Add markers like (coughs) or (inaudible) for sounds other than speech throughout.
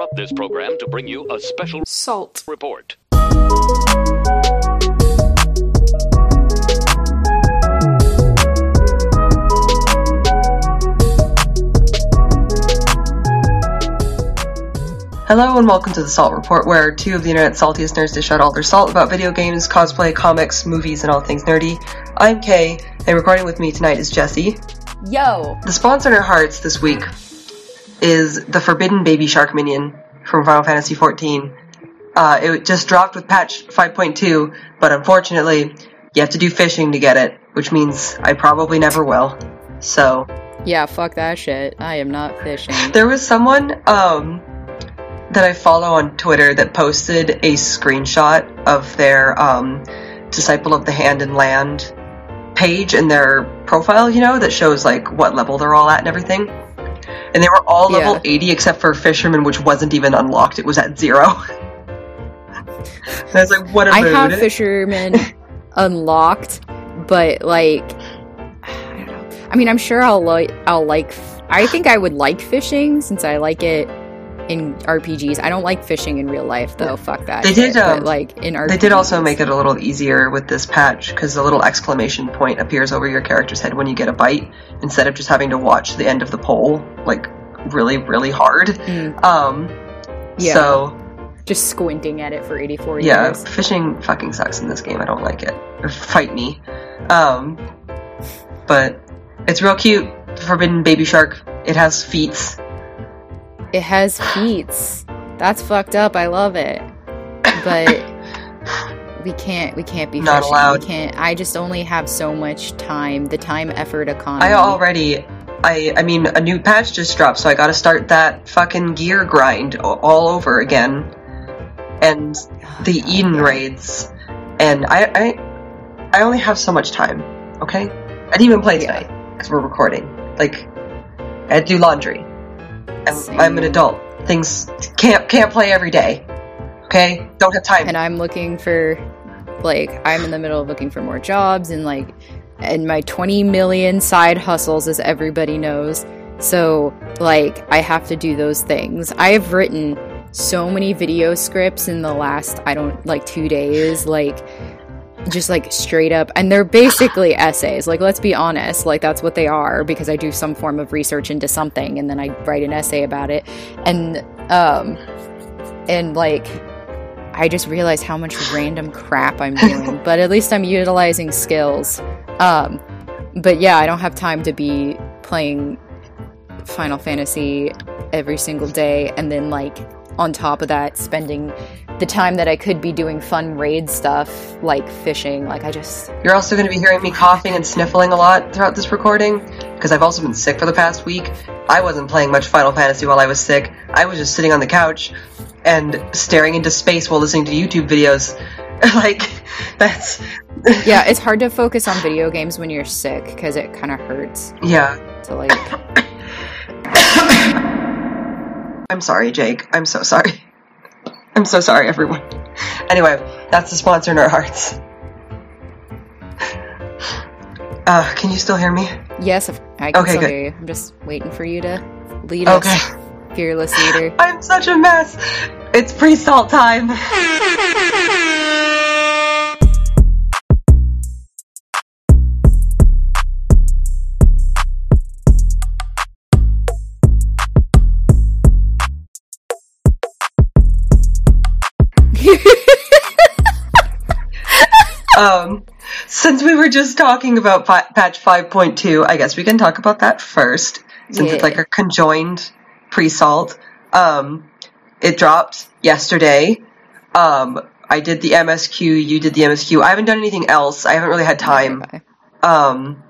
interrupt this program to bring you a special Salt. report. Hello and welcome to the Salt Report, where two of the internet's saltiest nerds dish out all their salt about video games, cosplay, comics, movies, and all things nerdy. I'm Kay, and recording with me tonight is Jesse. Yo. The sponsor in our hearts this week is the Forbidden Baby Shark Minion from Final Fantasy XIV. Uh, it just dropped with patch 5.2, but unfortunately, you have to do fishing to get it, which means I probably never will. So, Yeah, fuck that shit. I am not fishing. (laughs) There was someone um, that I follow on Twitter that posted a screenshot of their um, Disciple of the Hand and Land page in their profile, you know, that shows like what level they're all at and everything. And they were all level Yeah. 80 except for Fisherman, which wasn't even unlocked. It was at zero. and (laughs) I was like, what a I mood. have fisherman (laughs) unlocked, but like I don't know. I mean, I'm sure I'll like I'll like I think I would like fishing since I like it in RPGs. I don't like fishing in real life though. Fuck that. They did, um, but like in RPGs. They did also make it a little easier with this patch because the little exclamation point appears over your character's head when you get a bite instead of just having to watch the end of the pole like really, really hard. Mm, Um, Yeah. So just squinting at it for 84 yeah, years. Yeah, fishing fucking sucks in this game. I don't like it. Or fight me. Um, but it's real cute. Forbidden baby shark. It has feet. It has feet. That's fucked up. I love it. But (laughs) we can't we can't be Not allowed. We can't I just only have so much time. The time effort economy. I already. I, I mean, a new patch just dropped, so I gotta start that fucking gear grind all over again. And oh, the Eden raids. And I, I, I only have so much time, okay? I didn't even play Yeah. tonight, because we're recording. Like, I had to do laundry. I'm, I'm an adult. Things can't, can't play every day. Okay? Don't have time. and I'm looking for like I'm in the middle of looking for more jobs and like and my 20 million side hustles as everybody knows. So like I have to do those things. I have written so many video scripts in the last I don't like 2 days like just like straight up and they're basically (sighs) essays. Like let's be honest like that's what they are because i do some form of research into something and then i write an essay about it. And um and like i just realized how much random crap i'm doing (laughs) but at least i'm utilizing skills. Um but yeah i don't have time to be playing final fantasy every single day and then like on top of that spending the time that I could be doing fun raid stuff like fishing. Like I just You're also going to be hearing me coughing and sniffling a lot throughout this recording because I've also been sick for the past week. I wasn't playing much Final Fantasy while I was sick. I was just sitting on the couch and staring into space while listening to YouTube videos. (laughs) like that's (laughs) yeah, it's hard to focus on video games when you're sick because it kind of hurts yeah. to like. (coughs) I'm sorry, Jake. I'm so sorry. I'm so sorry, everyone. Anyway, that's the sponsor in our hearts. Uh, can you still hear me? Yes, I can Okay, still good. hear you. I'm just waiting for you to lead Okay. us, fearless leader. (laughs) I'm such a mess. It's pre-salt time. (laughs) um, since we were just talking about fi- patch 5.2, I guess we can talk about that first, since it's like a conjoined pre-salt. Um, it dropped yesterday. Um, I did the MSQ, you did the MSQ. I haven't done anything else. I haven't really had time. Um,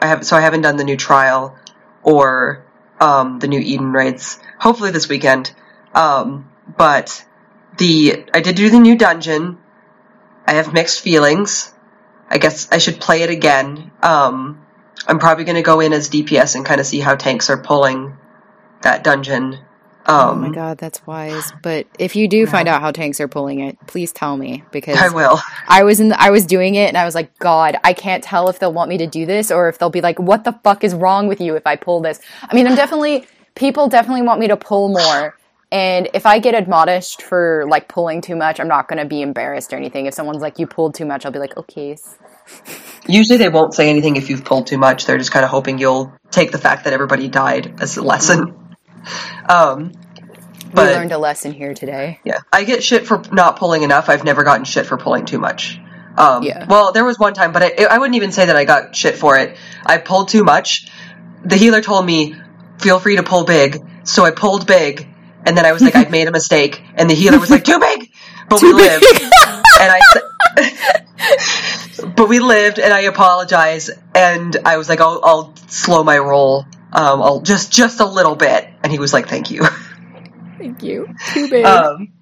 I have so I haven't done the new trial or um, the new Eden raids. Hopefully this weekend. Um, but the I did do the new dungeon. I have mixed feelings. I guess I should play it again. Um, I'm probably going to go in as DPS and kind of see how tanks are pulling that dungeon. Um, oh my god, that's wise. But if you do find out how tanks are pulling it, please tell me because I will. I was in the, I was doing it and I was like, God, I can't tell if they'll want me to do this or if they'll be like, what the fuck is wrong with you if I pull this? I mean, I'm definitely people definitely want me to pull more And if I get admonished for like pulling too much, I'm not going to be embarrassed or anything. If someone's like, you pulled too much, I'll be like, okay. Usually they won't say anything if you've pulled too much. They're just kind of hoping you'll take the fact that everybody died as a lesson. (laughs) Um, We learned a lesson here today. yeah, I get shit for not pulling enough. I've never gotten shit for pulling too much. Um, Yeah. Well, there was one time, but I, I wouldn't even say that I got shit for it. I pulled too much. The healer told me, "Feel free to pull big." So I pulled big, and then I was like, "I've made a mistake," and the healer was like, "Too big," but we big. lived. and I (laughs) but we lived, and I apologize, and I was like, "I'll, I'll slow my roll." Um, I'll just just a little bit, and he was like, "Thank you." Thank you. Too big. um,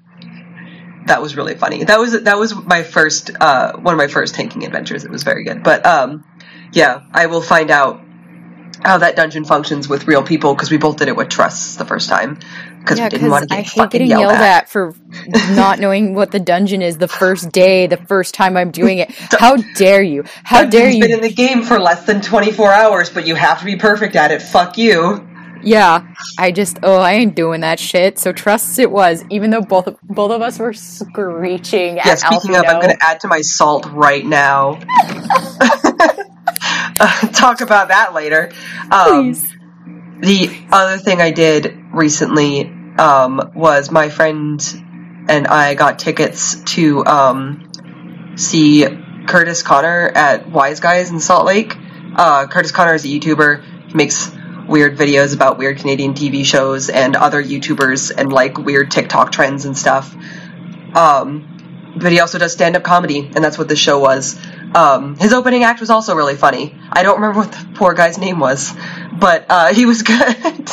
that was really funny. That was that was my first uh, one of my first tanking adventures. It was very good. But um, yeah, I will find out how that dungeon functions with real people because we both did it with trusts the first time because yeah, we didn't want because to I hate getting yelled, yelled at. at for not knowing what the dungeon is the first day, the first time I'm doing it. (laughs) How dare you? How dare you? been in the game for less than twenty four hours, but you have to be perfect at it. Fuck you. Yeah, I just oh I ain't doing that shit. So trusts it was, even though both both of us were screeching Yeah. at Speaking of, I'm going to add to my salt right now. Uh, (laughs) (laughs) talk about that later. Um, Please. The other thing I did recently um, was my friend and I got tickets to um, see Curtis Connor at Wise Guys in Salt Lake. Uh, Curtis Connor is a YouTuber. He makes weird videos about weird Canadian TV shows and other YouTubers and like weird TikTok trends and stuff. Um, but he also does stand up comedy, and that's what this show was. Um, his opening act was also really funny. I don't remember what the poor guy's name was, but uh, he was (laughs) good.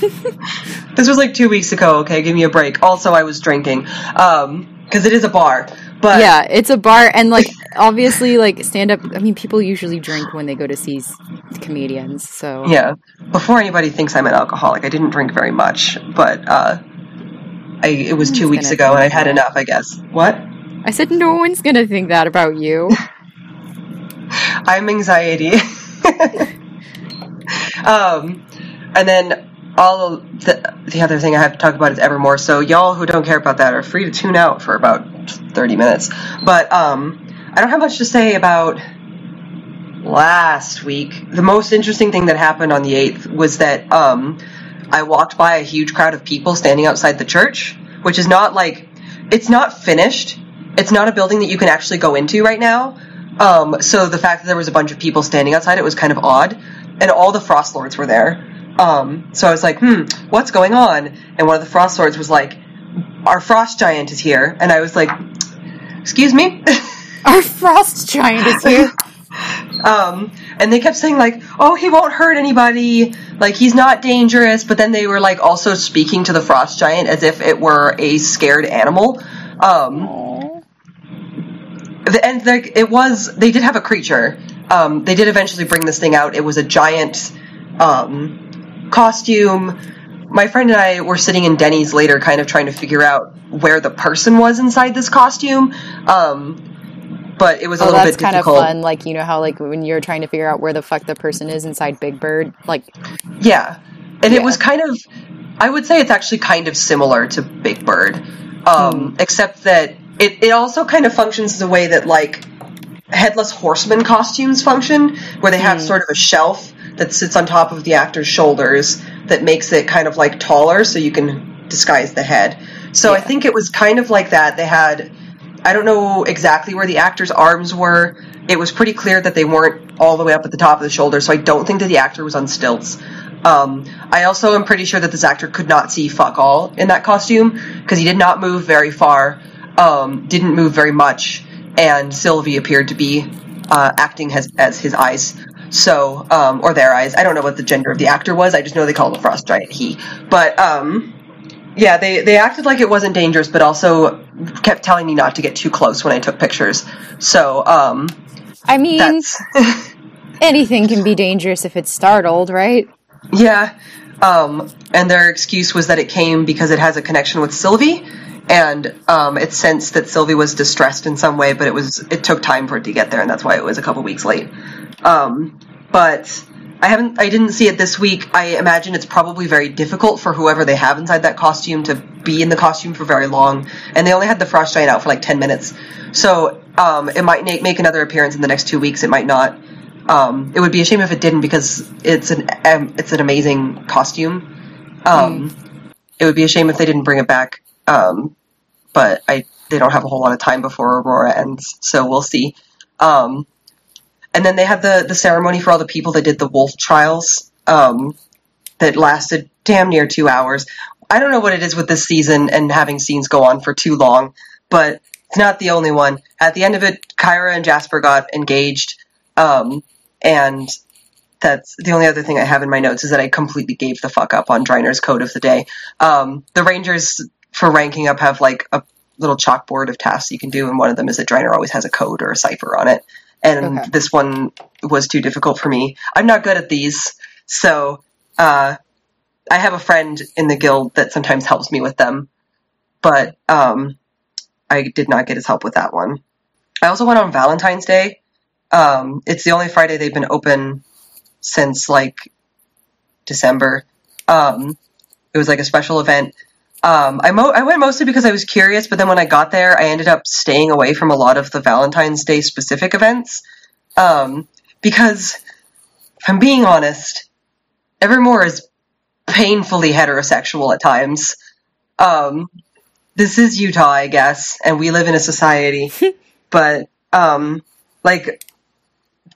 This was like two weeks ago. Okay, give me a break. Also, I was drinking because it is a bar. But yeah, it's a bar, and like obviously, like stand up. I mean, people usually drink when they go to see comedians. So yeah. Before anybody thinks I'm an alcoholic, I didn't drink very much, but uh, I it was two weeks ago, and I had enough. I guess. What? I said no one's gonna think that about you. (laughs) I'm anxiety. (laughs) um, and then all the the other thing I have to talk about is Evermore. So y'all who don't care about that are free to tune out for about thirty minutes. But um, I don't have much to say about last week. The most interesting thing that happened on the eighth was that um, I walked by a huge crowd of people standing outside the church, which is not like it's not finished. It's not a building that you can actually go into right now. Um, so the fact that there was a bunch of people standing outside it was kind of odd, and all the frost lords were there. Um, so I was like, hmm, what's going on? And one of the frost lords was like, our frost giant is here, and I was like, excuse me. (laughs) Our frost giant is here. (laughs) Um, and they kept saying like, "Oh, he won't hurt anybody. Like he's not dangerous." But then they were like also speaking to the frost giant as if it were a scared animal. Um, the, and like it was, they did have a creature. Um, they did eventually bring this thing out. It was a giant um, costume. My friend and I were sitting in Denny's later, kind of trying to figure out where the person was inside this costume. Um, but it was a Oh, little that's bit kind of fun. Like you know how like when you're trying to figure out where the fuck the person is inside Big Bird. Like Yeah. And Yeah. it was kind of I would say it's actually kind of similar to Big Bird. Um, except that it, it also kind of functions the way that like headless horseman costumes function, where they have sort of a shelf that sits on top of the actor's shoulders that makes it kind of like taller so you can disguise the head. So I think it was kind of like that. They had I don't know exactly where the actor's arms were. It was pretty clear that they weren't all the way up at the top of the shoulder, so I don't think that the actor was on stilts. Um, I also am pretty sure that this actor could not see fuck all in that costume because he did not move very far, um, didn't move very much, and Sylvie appeared to be uh, acting as, as his eyes. So, um, or their eyes. I don't know what the gender of the actor was. I just know they called the frost giant he. But um, yeah, they they acted like it wasn't dangerous, but also kept telling me not to get too close when I took pictures. So um, I mean, (laughs) anything can be dangerous if it's startled, right? yeah. Um, and their excuse was that it came because it has a connection with Sylvie, and um, it sensed that Sylvie was distressed in some way, but it was it took time for it to get there, and that's why it was a couple weeks late. Um, but I haven't. I didn't see it this week. I imagine it's probably very difficult for whoever they have inside that costume to be in the costume for very long. And they only had the frost giant out for like ten minutes, so um, it might na- make another appearance in the next two weeks. It might not. Um, it would be a shame if it didn't because it's an um, it's an amazing costume. Um, It would be a shame if they didn't bring it back. Um, but I they don't have a whole lot of time before Aurora ends, so we'll see. Um, and then they had the the ceremony for all the people that did the wolf trials um, that lasted damn near two hours. I don't know what it is with this season and having scenes go on for too long, but it's not the only one. At the end of it, Kyra and Jasper got engaged, um, and that's the only other thing I have in my notes is that I completely gave the fuck up on Driner's code of the day. Um, the Rangers for ranking up have like a little chalkboard of tasks you can do, and one of them is that Driner always has a code or a cipher on it. And Okay. this one was too difficult for me. I'm not good at these, so uh, I have a friend in the guild that sometimes helps me with them, but um, I did not get his help with that one. I also went on Valentine's Day. Um, it's the only Friday they've been open since like December. Um, it was like a special event. Um, I, mo- I went mostly because I was curious, but then when I got there, I ended up staying away from a lot of the Valentine's Day specific events. Um, because, if I'm being honest, Evermore is painfully heterosexual at times. Um, this is Utah, I guess, and we live in a society, (laughs) but, um, like,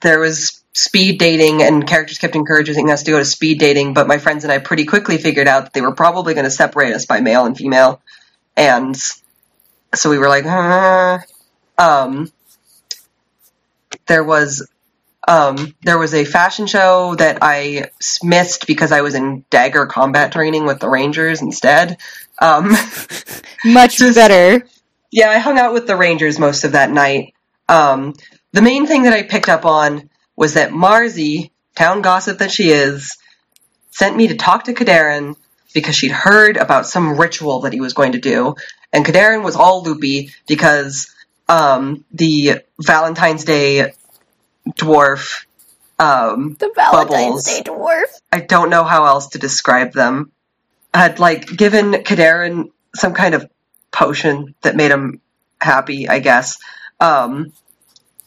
there was speed dating and characters kept encouraging us to go to speed dating, but my friends and I pretty quickly figured out that they were probably going to separate us by male and female. And so we were like, "Uh." um, there was, um, there was a fashion show that I missed because I was in dagger combat training with the Rangers instead. Um, (laughs) Much Just- better. yeah, I hung out with the Rangers most of that night. Um, the main thing that I picked up on was that Marzi, town gossip that she is, sent me to talk to Kadarin because she'd heard about some ritual that he was going to do, and Kadarin was all loopy because um, the Valentine's Day dwarf. Um, The Valentine's Bubbles. Day dwarf. I don't know how else to describe them. Had like given Kadarin some kind of potion that made him happy, I guess. Um,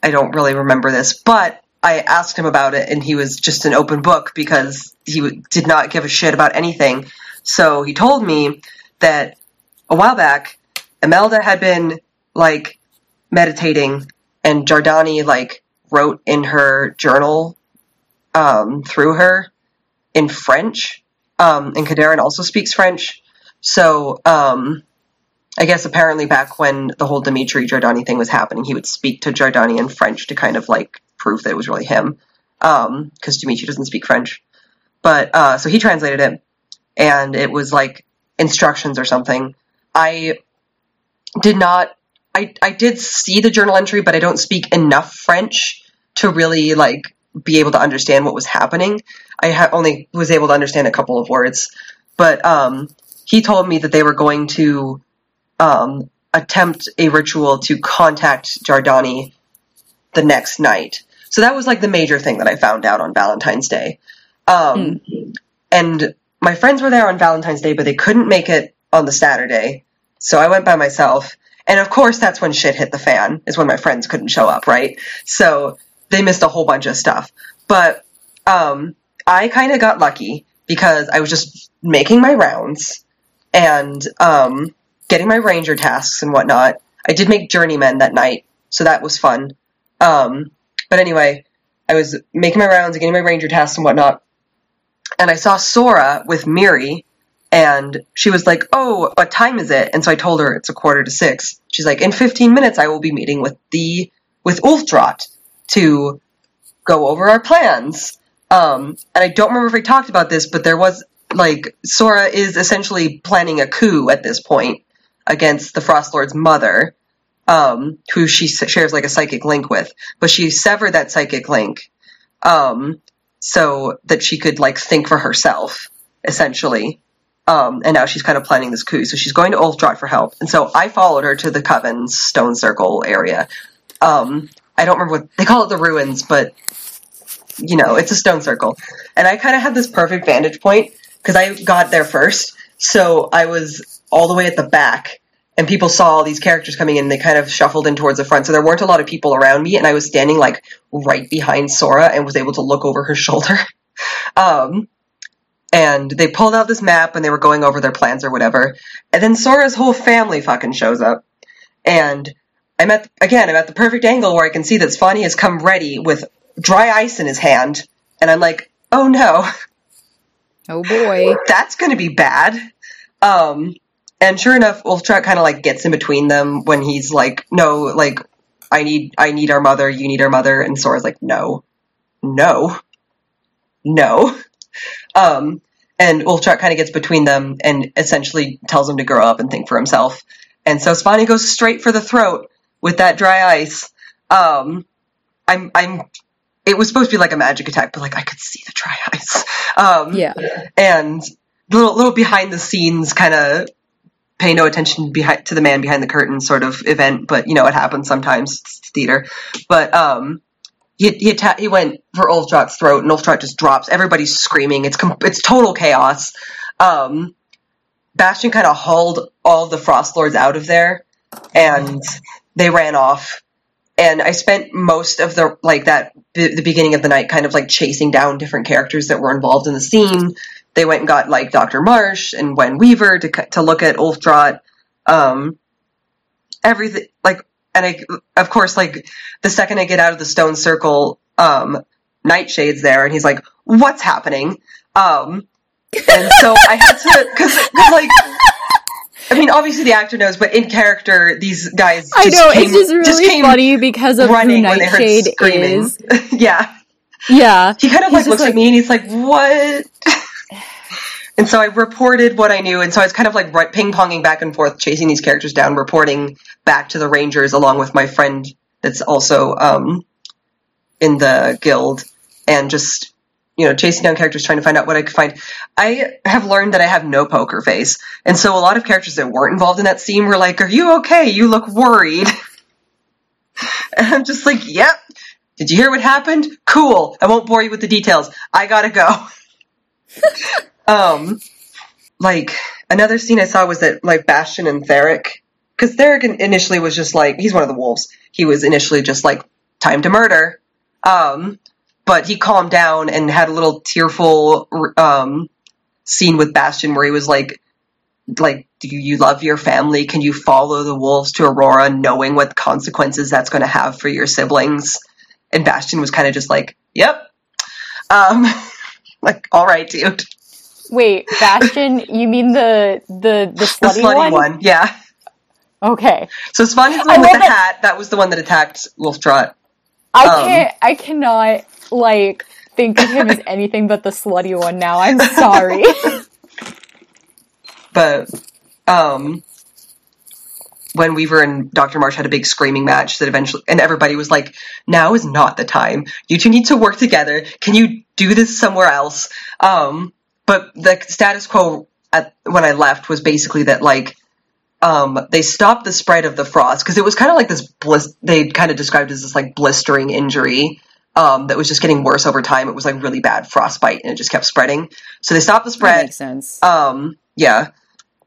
I don't really remember this, but I asked him about it, and he was just an open book because he w- did not give a shit about anything. So he told me that a while back, Imelda had been like meditating, and Jardani like wrote in her journal um, through her in French. Um, and Kadarin also speaks French. So, um, I guess apparently back when the whole Dimitri Jardani thing was happening, he would speak to Jardani in French to kind of like prove that it was really him. because Um, Dimitri doesn't speak French. But, uh, so he translated it and it was like instructions or something. I did not, I, I did see the journal entry, but I don't speak enough French to really like be able to understand what was happening. I ha- only was able to understand a couple of words, but um, he told me that they were going to um, attempt a ritual to contact Jardani the next night. So that was like the major thing that I found out on Valentine's Day. Um, And my friends were there on Valentine's Day, but they couldn't make it on the Saturday. So I went by myself. And of course, that's when shit hit the fan, is when my friends couldn't show up, right? So they missed a whole bunch of stuff. But um, I kind of got lucky because I was just making my rounds and um, getting my ranger tasks and whatnot. I did make journeymen that night, so that was fun. Um, but anyway, I was making my rounds getting my ranger tasks and whatnot, and I saw Sora with Miri, and she was like, "Oh, what time is it?" And so I told her it's a quarter to six. She's like, "In fifteen minutes, I will be meeting with the with Ulfdrot to go over our plans." Um, and I don't remember if we talked about this, but there was like Sora is essentially planning a coup at this point against the Frost Lord's mother, um, who she shares like a psychic link with. But she severed that psychic link um, so that she could like think for herself, essentially. Um, and now she's kind of planning this coup. So she's going to Ulfdrot for help. And so I followed her to the Coven's Stone Circle area. Um, I don't remember what they call it the ruins, but you know, it's a stone circle. And I kind of had this perfect vantage point because I got there first. So I was all the way at the back and people saw all these characters coming in and they kind of shuffled in towards the front. So there weren't a lot of people around me and I was standing like right behind Sora and was able to look over her (laughs) shoulder. um, and they pulled out this map and they were going over their plans or whatever. And then Sora's whole family fucking shows up. And I'm at, again, I'm at the perfect angle where I can see that Swanee has come ready with dry ice in his hand. And I'm like, oh no, Oh boy. that's gonna be bad. Um, and sure enough, Wolftrot kind of like gets in between them when he's like, no, like, I need, I need our mother, you need our mother. And Sora's like, no, no, no. Um, and Wolftrot kind of gets between them and essentially tells him to grow up and think for himself. And so Swanee goes straight for the throat with that dry ice. Um, I'm, I'm, it was supposed to be like a magic attack, but like I could see the dry (laughs) ice. Um, Yeah. and little, little behind the scenes kind of pay no attention behind to the man behind the curtain sort of event, but you know, it happens sometimes. It's theater. But, um, he, he, atta- he went for Ulftrot's throat, and Ulftrot just drops. Everybody's screaming. It's com- it's total chaos. Um, Bastion kind of hauled all the Frost Lords out of there, and they ran off. And I spent most of the like that the beginning of the night kind of like chasing down different characters that were involved in the scene. They went and got like Doctor Marsh and Wen Weaver to to look at Ulftrot. Um, everything like and I, of course, like the second I get out of the stone circle, um, Nightshade's there, and he's like, "What's happening?" Um, and so I had to, because like, I mean, obviously the actor knows, but in character, these guys. I know came, it's just really came funny because of who Nightshade screaming. is. (laughs) yeah, Yeah. he kind of He's like looks like- at me and he's like, "What?" And so I reported what I knew, and so I was kind of like ping ponging back and forth, chasing these characters down, reporting back to the Rangers along with my friend that's also um, in the guild, and just you know chasing down characters, trying to find out what I could find. I have learned that I have no poker face, and so a lot of characters that weren't involved in that scene were like, "Are you okay? You look worried." (laughs) and I'm just like, "Yep." Did you hear what happened? Cool. I won't bore you with the details. I gotta go. (laughs) um, like another scene I saw was that like Bastion and Theric, because Theric initially was just like he's one of the wolves. He was initially just like time to murder. Um, but he calmed down and had a little tearful um scene with Bastion where he was like, like, do you love your family? Can you follow the wolves to Aurora, knowing what consequences that's going to have for your siblings? And Bastion was kind of just like, yep. Um, (laughs) like, all right, dude. (laughs) Wait, Bastion, you mean the the the slutty, The slutty, one? one. yeah. Okay. So Swanee's the I one with the that- hat. That was the one that attacked Wolf Trot. I Um, can't I cannot like think of him as (laughs) anything but the slutty one now. I'm (laughs) sorry. But, um, Wen Weaver and Dr. Marsh had a big screaming match that eventually, and everybody was like, now is not the time. You two need to work together. Can you do this somewhere else? Um, but the status quo at, when I left was basically that like, um, they stopped the spread of the frost because it was kind of like this bliss. They kind of described as this like blistering injury um, that was just getting worse over time. It was like really bad frostbite and it just kept spreading. So they stopped the That spread. makes sense. Um, yeah.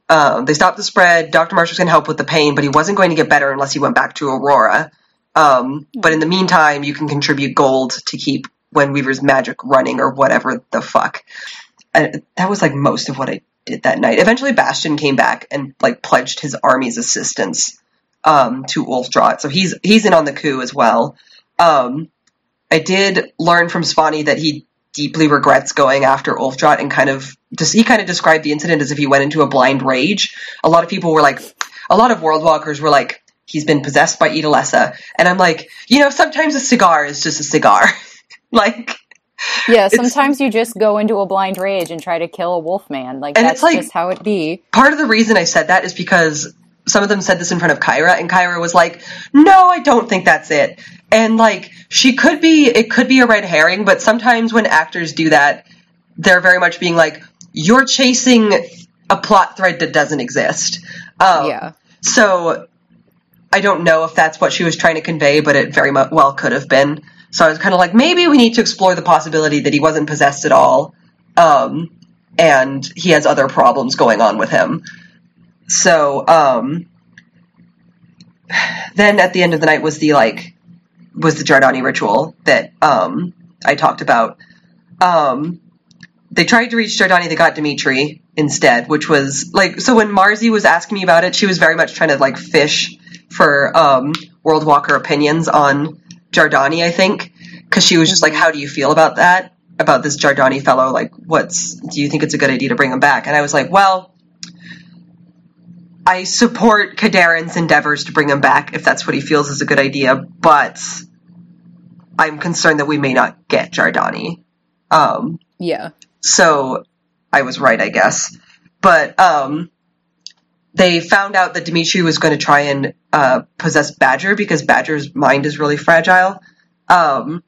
Um, they stopped the spread. Dr. Marsh was going to help with the pain, but he wasn't going to get better unless he went back to Aurora. Um, but in the meantime, you can contribute gold to keep Wen Weaver's magic running or whatever the fuck. And that was like most of what I did that night. Eventually, Bastion came back and like pledged his army's assistance um, to Ulfdraut, so he's he's in on the coup as well. Um, I did learn from Swanee that he deeply regrets going after Ulfdraut and kind of just he kind of described the incident as if he went into a blind rage. A lot of people were like, a lot of world walkers were like, he's been possessed by Idalessa, and I'm like, you know, sometimes a cigar is just a cigar, (laughs) like. (laughs) yeah, It's- sometimes you just go into a blind rage and try to kill a wolf man. Like And that's it's like- just how it be. part of the reason I said that is because some of them said this in front of Kyra, and Kyra was like, "No, I don't think that's it." And like, she could be, it could be a red herring, but sometimes when actors do that, they're very much being like, "You're chasing a plot thread that doesn't exist." Um, yeah. So I don't know if that's what she was trying to convey, but it very mu- well could have been. So I was kind of like, maybe we need to explore the possibility that he wasn't possessed at all, um, and he has other problems going on with him. So um, then at the end of the night was the like was the Jardani ritual that um, I talked about. Um, they tried to reach Jardani, they got Dimitri instead, which was like so when Marzi was asking me about it, she was very much trying to like fish for um, World Walker opinions on Jardani, I think, because she was just like, "How do you feel about that? About this Jardani fellow? Like, what's? Do you think it's a good idea to bring him back?" And I was like, "Well." I support Kadarin's endeavors to bring him back if that's what he feels is a good idea, but I'm concerned that we may not get Jardani. Um, Yeah. so I was right, I guess. But um, they found out that Dimitri was going to try and uh, possess Badger because Badger's mind is really fragile. Um,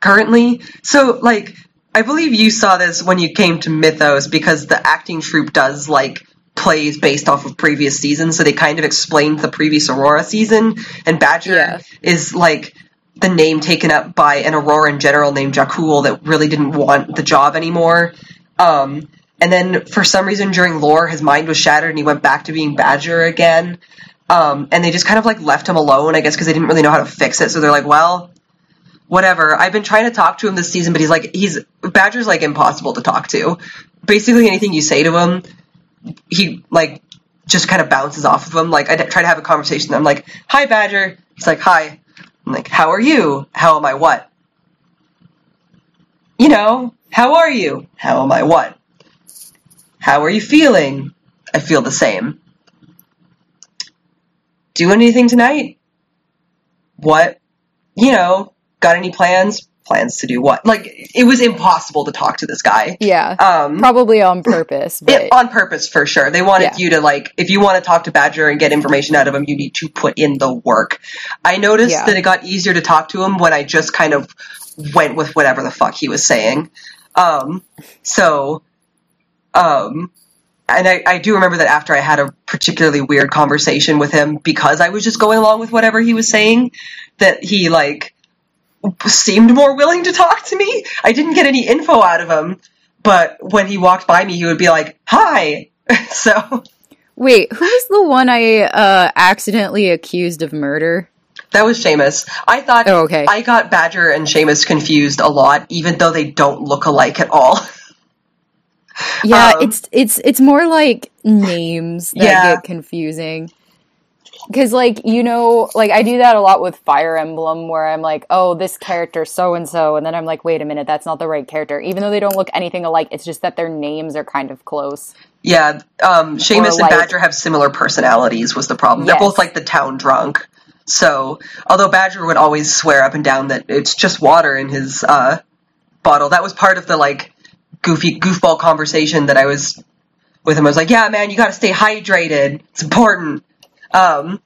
currently, so like I believe you saw this when you came to Mythos because the acting troupe does like plays based off of previous seasons, so they kind of explained the previous Aurora season, and Badger is like the name taken up by an Auroran general named Jakul that really didn't want the job anymore. Um, and then for some reason during lore, his mind was shattered and he went back to being Badger again. Um, and they just kind of like left him alone, I guess, because they didn't really know how to fix it. So they're like, well, whatever. I've been trying to talk to him this season, but he's like, he's Badger's like impossible to talk to. Basically, anything you say to him, he like just kind of bounces off of him. Like I try to have a conversation. I'm like, "Hi, Badger." He's like, "Hi." I'm like, "How are you? How am I? What?" You know, how are you? How am I? What? How are you feeling? I feel the same. Do anything tonight? What? You know, got any plans? Plans to do what? Like it was impossible to talk to this guy. Yeah. Um, Probably on purpose, (laughs) but it, on purpose for sure. They wanted Yeah. you to like, if you want to talk to Badger and get information out of him, you need to put in the work. I noticed Yeah. that it got easier to talk to him when I just kind of went with whatever the fuck he was saying. Um, so, um, and I, I do remember that after I had a particularly weird conversation with him because I was just going along with whatever he was saying, that he like seemed more willing to talk to me. I didn't get any info out of him, but when he walked by me, he would be like, "Hi." (laughs) so wait, who's the one I uh accidentally accused of murder? that was Seamus. I thought Oh, okay. I got Badger and Seamus confused a lot, even though they don't look alike at all. (laughs) Yeah, Um, it's it's it's more like names that Yeah. get confusing. Cause like you know, like I do that a lot with Fire Emblem, where I'm like, oh, this character so and so, and then I'm like, wait a minute, that's not the right character, even though they don't look anything alike. It's just that their names are kind of close. Yeah, um, Seamus and Badger have similar personalities. Was the problem? They're both like the town drunk. So, although Badger would always swear up and down that it's just water in his uh, bottle, that was part of the like goofy goofball conversation that I was with him. I was like, "Yeah, man, you got to stay hydrated. It's important." Um,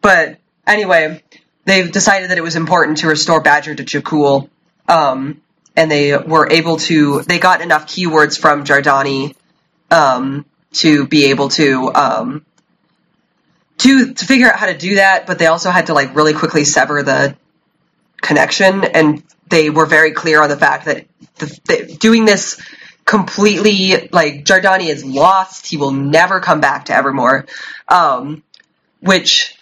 but anyway, they've decided that it was important to restore Badger to Jakul, um, and they were able to. They got enough keywords from Jardani um, to be able to um, to to figure out how to do that. But they also had to like really quickly sever the connection, and they were very clear on the fact that the, the, doing this completely like Jardani is lost. He will never come back to Evermore, um, which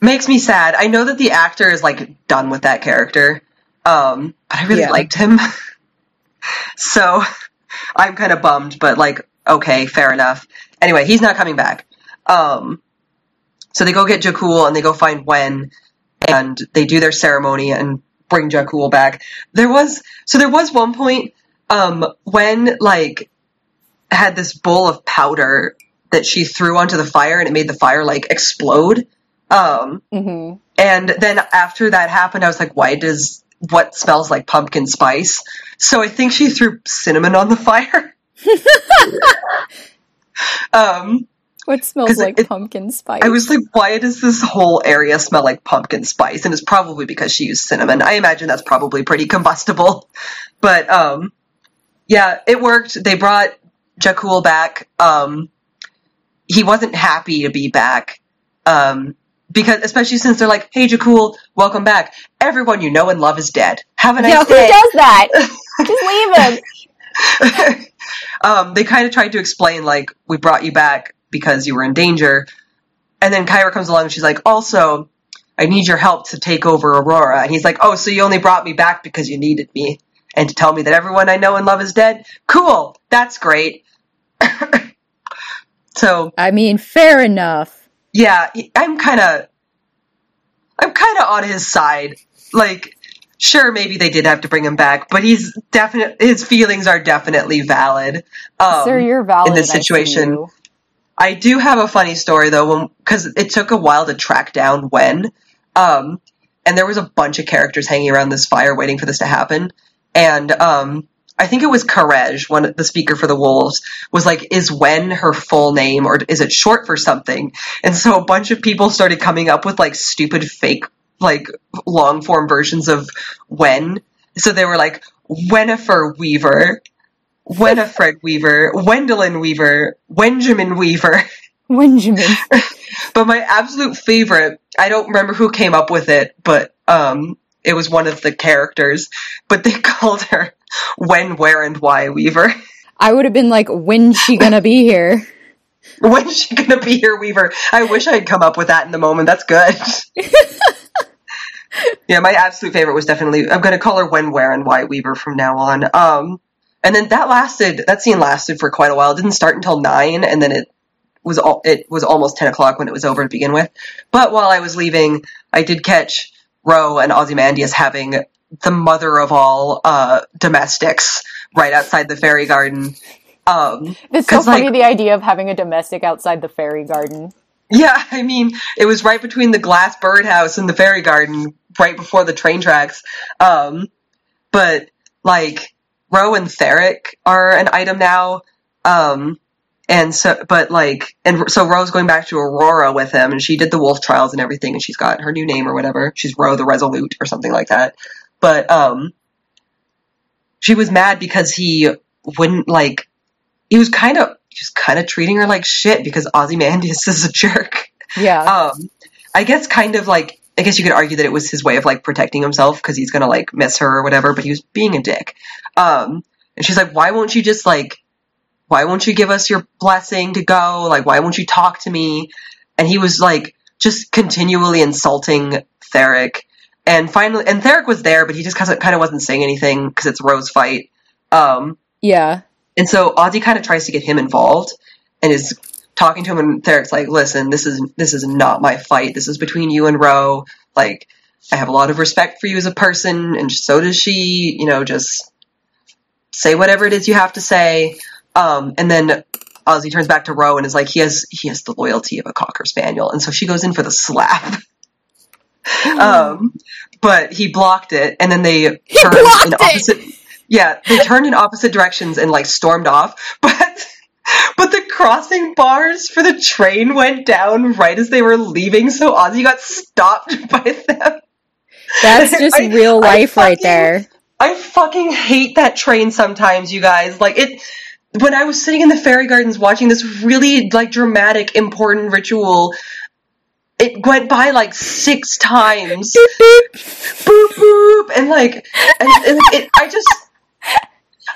makes me sad. I know that the actor is like done with that character, um, but I really Yeah. liked him, (laughs) so I'm kind of bummed. But like, okay, fair enough. Anyway, he's not coming back. Um, so they go get Jakul and they go find Wen, and they do their ceremony and bring Jakul back. There was so there was one point um, when like had this bowl of powder that she threw onto the fire and it made the fire like explode. Um, hmm and then after that happened, I was like, why does what smells like pumpkin spice? So I think she threw cinnamon on the fire. (laughs) (laughs) um, What smells like it- pumpkin spice? I was like, why does this whole area smell like pumpkin spice? And it's probably because she used cinnamon. I imagine that's probably pretty combustible. (laughs) But um yeah, it worked. They brought Jakul back. Um he wasn't happy to be back. Um because especially since they're like, "Hey, Jakul, welcome back. Everyone you know and love is dead. Have a nice Yeah, who does that? (laughs) Just leave him. (laughs) um, they kind of tried to explain like we brought you back because you were in danger, and then Kyra comes along and she's like, also, I need your help to take over Aurora, and he's like, oh, so you only brought me back because you needed me and to tell me that everyone I know and love is dead. Cool, that's great. (laughs) so I mean, fair enough. yeah, I'm kind of, I'm kind of on his side. Like, sure, maybe they did have to bring him back, but he's definite. His feelings are definitely valid. Um, Sir, you're valid in this and I see situation. I do have a funny story though, because it took a while to track down Wen, um, and there was a bunch of characters hanging around this fire waiting for this to happen, and um, I think it was Karej, one the speaker for the Wolves, was like, "Is Wen her full name, or is it short for something?" And so a bunch of people started coming up with like stupid fake, like long form versions of Wen. So they were like Wenifer Weaver, Winifred Weaver, Wendelin Weaver, Wenjamin Weaver. Benjamin. (laughs) But my absolute favorite, I don't remember who came up with it, but um, it was one of the characters. But they (laughs) called her When, Where, and Why Weaver. I would have been like, when's she gonna be here? (laughs) When's she gonna be here, Weaver? I wish I had come up with that in the moment. That's good. yeah, my absolute favorite was definitely. I'm gonna call her When, Where, and Why Weaver from now on. Um, and then that lasted. That scene lasted for quite a while. It didn't start until nine, and then it was all. It was almost ten o'clock when it was over to begin with. But while I was leaving, I did catch Ro and Ozymandias having the mother of all uh, domestics right outside the fairy garden. Um, It's so funny like- the idea of having a domestic outside the fairy garden. Yeah, (laughs) I mean, it was right between the glass birdhouse and the fairy garden, right before the train tracks. Um, but like, Ro and Theric are an item now. Um, and so, but like, and so Ro's going back to Aurora with him, and she did the wolf trials and everything, and she's got her new name or whatever. She's Ro the Resolute or something like that. But um, she was mad because he wouldn't like. He was kind of just kind of treating her like shit because Ozymandias (laughs) is a jerk. Yeah. Um, I guess kind of like I guess you could argue that it was his way of like protecting himself because he's gonna like miss her or whatever, but he was being a dick. Um, and she's like, "Why won't you just like, why won't you give us your blessing to go? Like, why won't you talk to me?" And he was like, just continually insulting Theric. And finally, and Theric was there, but he just kind of wasn't saying anything because it's Ro's fight. Um, Yeah. and so Ozzy kind of tries to get him involved and is talking to him and Theric's like, listen, this is this is not my fight. This is between you and Ro. Like, I have a lot of respect for you as a person, and so does she, you know, just say whatever it is you have to say. Um, and then Ozzy turns back to Ro and is like, he has he has the loyalty of a cocker spaniel, and so she goes in for the slap. um, but he blocked it, and then they turned blocked in it! Yeah, they turned in opposite directions and like stormed off, (laughs) but but the crossing bars for the train went down right as they were leaving, so Ozzy got stopped (laughs) by them. That's (laughs) just I- real life right there. I fucking hate that train sometimes, you guys. Like it when I was sitting in the fairy gardens watching this really like dramatic, important ritual, it went by like six times. boop boop and like and, and it, I just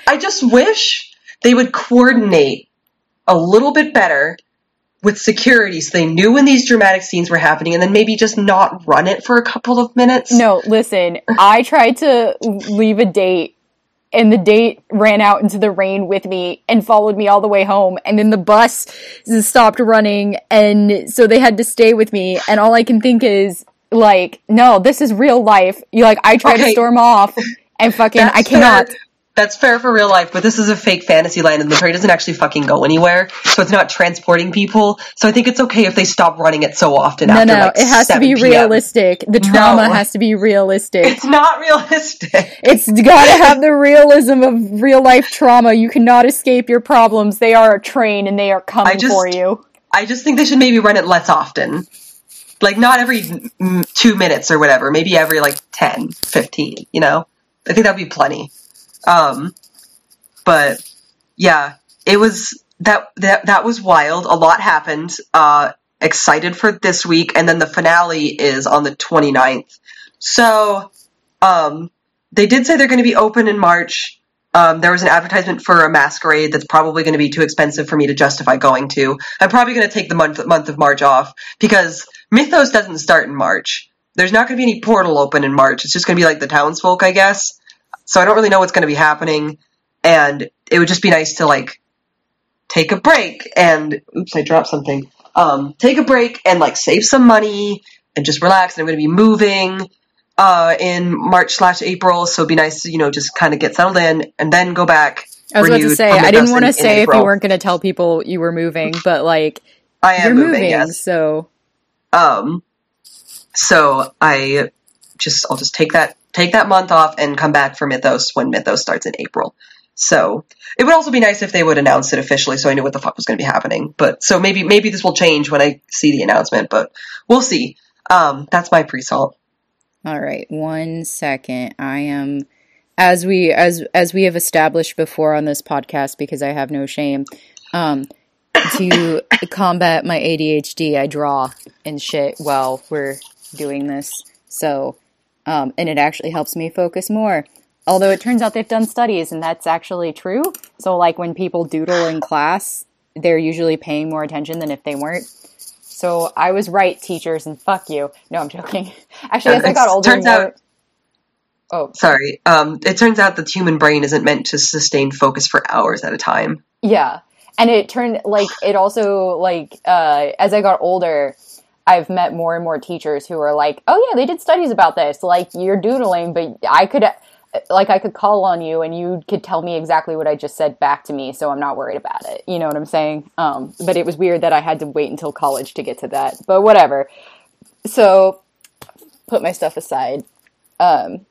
I just wish they would coordinate a little bit better with security so they knew when these dramatic scenes were happening and then maybe just not run it for a couple of minutes. No, listen, I tried to leave a date and the date ran out into the rain with me and followed me all the way home and then the bus stopped running and so they had to stay with me and all I can think is like, no, this is real life. You like I tried to storm off and fucking That's I cannot. Fair. That's fair for real life, but this is a fake fantasy land and the train doesn't actually fucking go anywhere, so it's not transporting people. So I think it's okay if they stop running it so often No, after no, like it has to be PM. realistic. The trauma No. has to be realistic. It's not realistic. It's gotta have the realism of real life trauma. You cannot escape your problems. They are a train and they are coming just- for you. I just think they should maybe run it less often. Like not every 2 minutes or whatever, maybe every like 10, 15, you know? I think that'd be plenty. Um but yeah, it was that that that was wild. A lot happened. Uh excited for this week, and then the finale is on the 29th. So, um, they did say they're going to be open in March. Um, there was an advertisement for a masquerade that's probably going to be too expensive for me to justify going to. I'm probably going to take the month month of March off because Mythos doesn't start in March. There's not going to be any portal open in March. It's just going to be like the townsfolk, I guess. So I don't really know what's going to be happening, and it would just be nice to like take a break and oops, I dropped something. Um, take a break and like save some money and just relax. And I'm going to be moving uh, in March slash April, so it'd be nice to you know just kind of get settled in and then go back. I was about to say I didn't want to say if you weren't going to tell people you were moving, but like I am you're moving, moving, yes. so Um, so I just I'll just take that take that month off and come back for Mythos when Mythos starts in April. So it would also be nice if they would announce it officially, so I knew what the fuck was going to be happening. But so maybe maybe this will change when I see the announcement, but we'll see. Um, that's my pre-salt. All right, one second. I am as we as as we have established before on this podcast because I have no shame. Um to (coughs) combat my ADHD, I draw and shit while we're doing this. So um and it actually helps me focus more. Although it turns out they've done studies and that's actually true. So like when people doodle in class, they're usually paying more attention than if they weren't. So I was right, teachers, and fuck you. No, I'm joking. (laughs) Actually, as I got older, turns more, out- oh Sorry. Um, it turns out the human brain isn't meant to sustain focus for hours at a time. Yeah. And it turned like it also like uh as I got older, I've met more and more teachers who are like, "Oh yeah, they did studies about this. Like you're doodling, but I could like I could call on you and you could tell me exactly what I just said back to me, so I'm not worried about it." You know what I'm saying? Um but it was weird that I had to wait until college to get to that. But whatever. So put my stuff aside. Um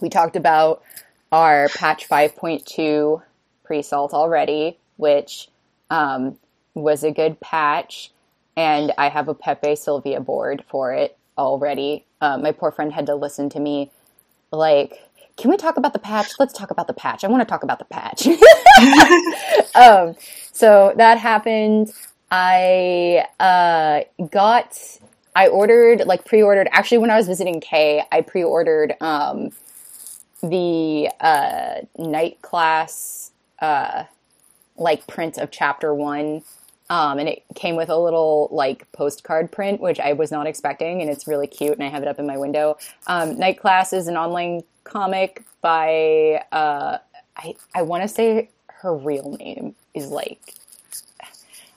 we talked about our patch 5.2 pre-salt already, which um, was a good patch, and I have a Pepe Silvia board for it already. Um, my poor friend had to listen to me like, "Can we talk about the patch? Let's talk about the patch. I want to talk about the patch." (laughs) um, so that happened. I uh, got. I ordered like pre-ordered. Actually, when I was visiting Kay, I pre-ordered um, the uh, night class uh, like print of chapter one. Um, and it came with a little like postcard print, which I was not expecting, and it's really cute. And I have it up in my window. Um, Night Class is an online comic by uh, I I want to say her real name is like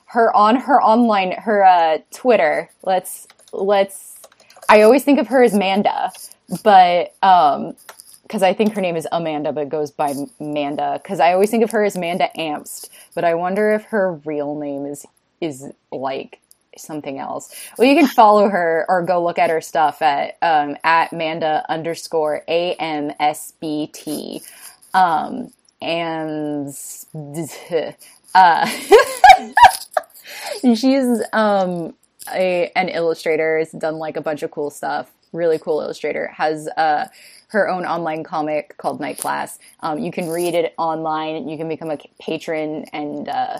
her on her online her uh, Twitter. Let's let's. I always think of her as Manda, but um, because I think her name is Amanda, but goes by Manda. Because I always think of her as Manda Amst, but I wonder if her real name is is like something else. Well, you can follow her or go look at her stuff at um, at Manda underscore A M S B T, um, and (laughs) uh, (laughs) she's um a, an illustrator. Has done like a bunch of cool stuff. Really cool illustrator. Has uh her own online comic called Night Class. Um, you can read it online. You can become a patron and uh,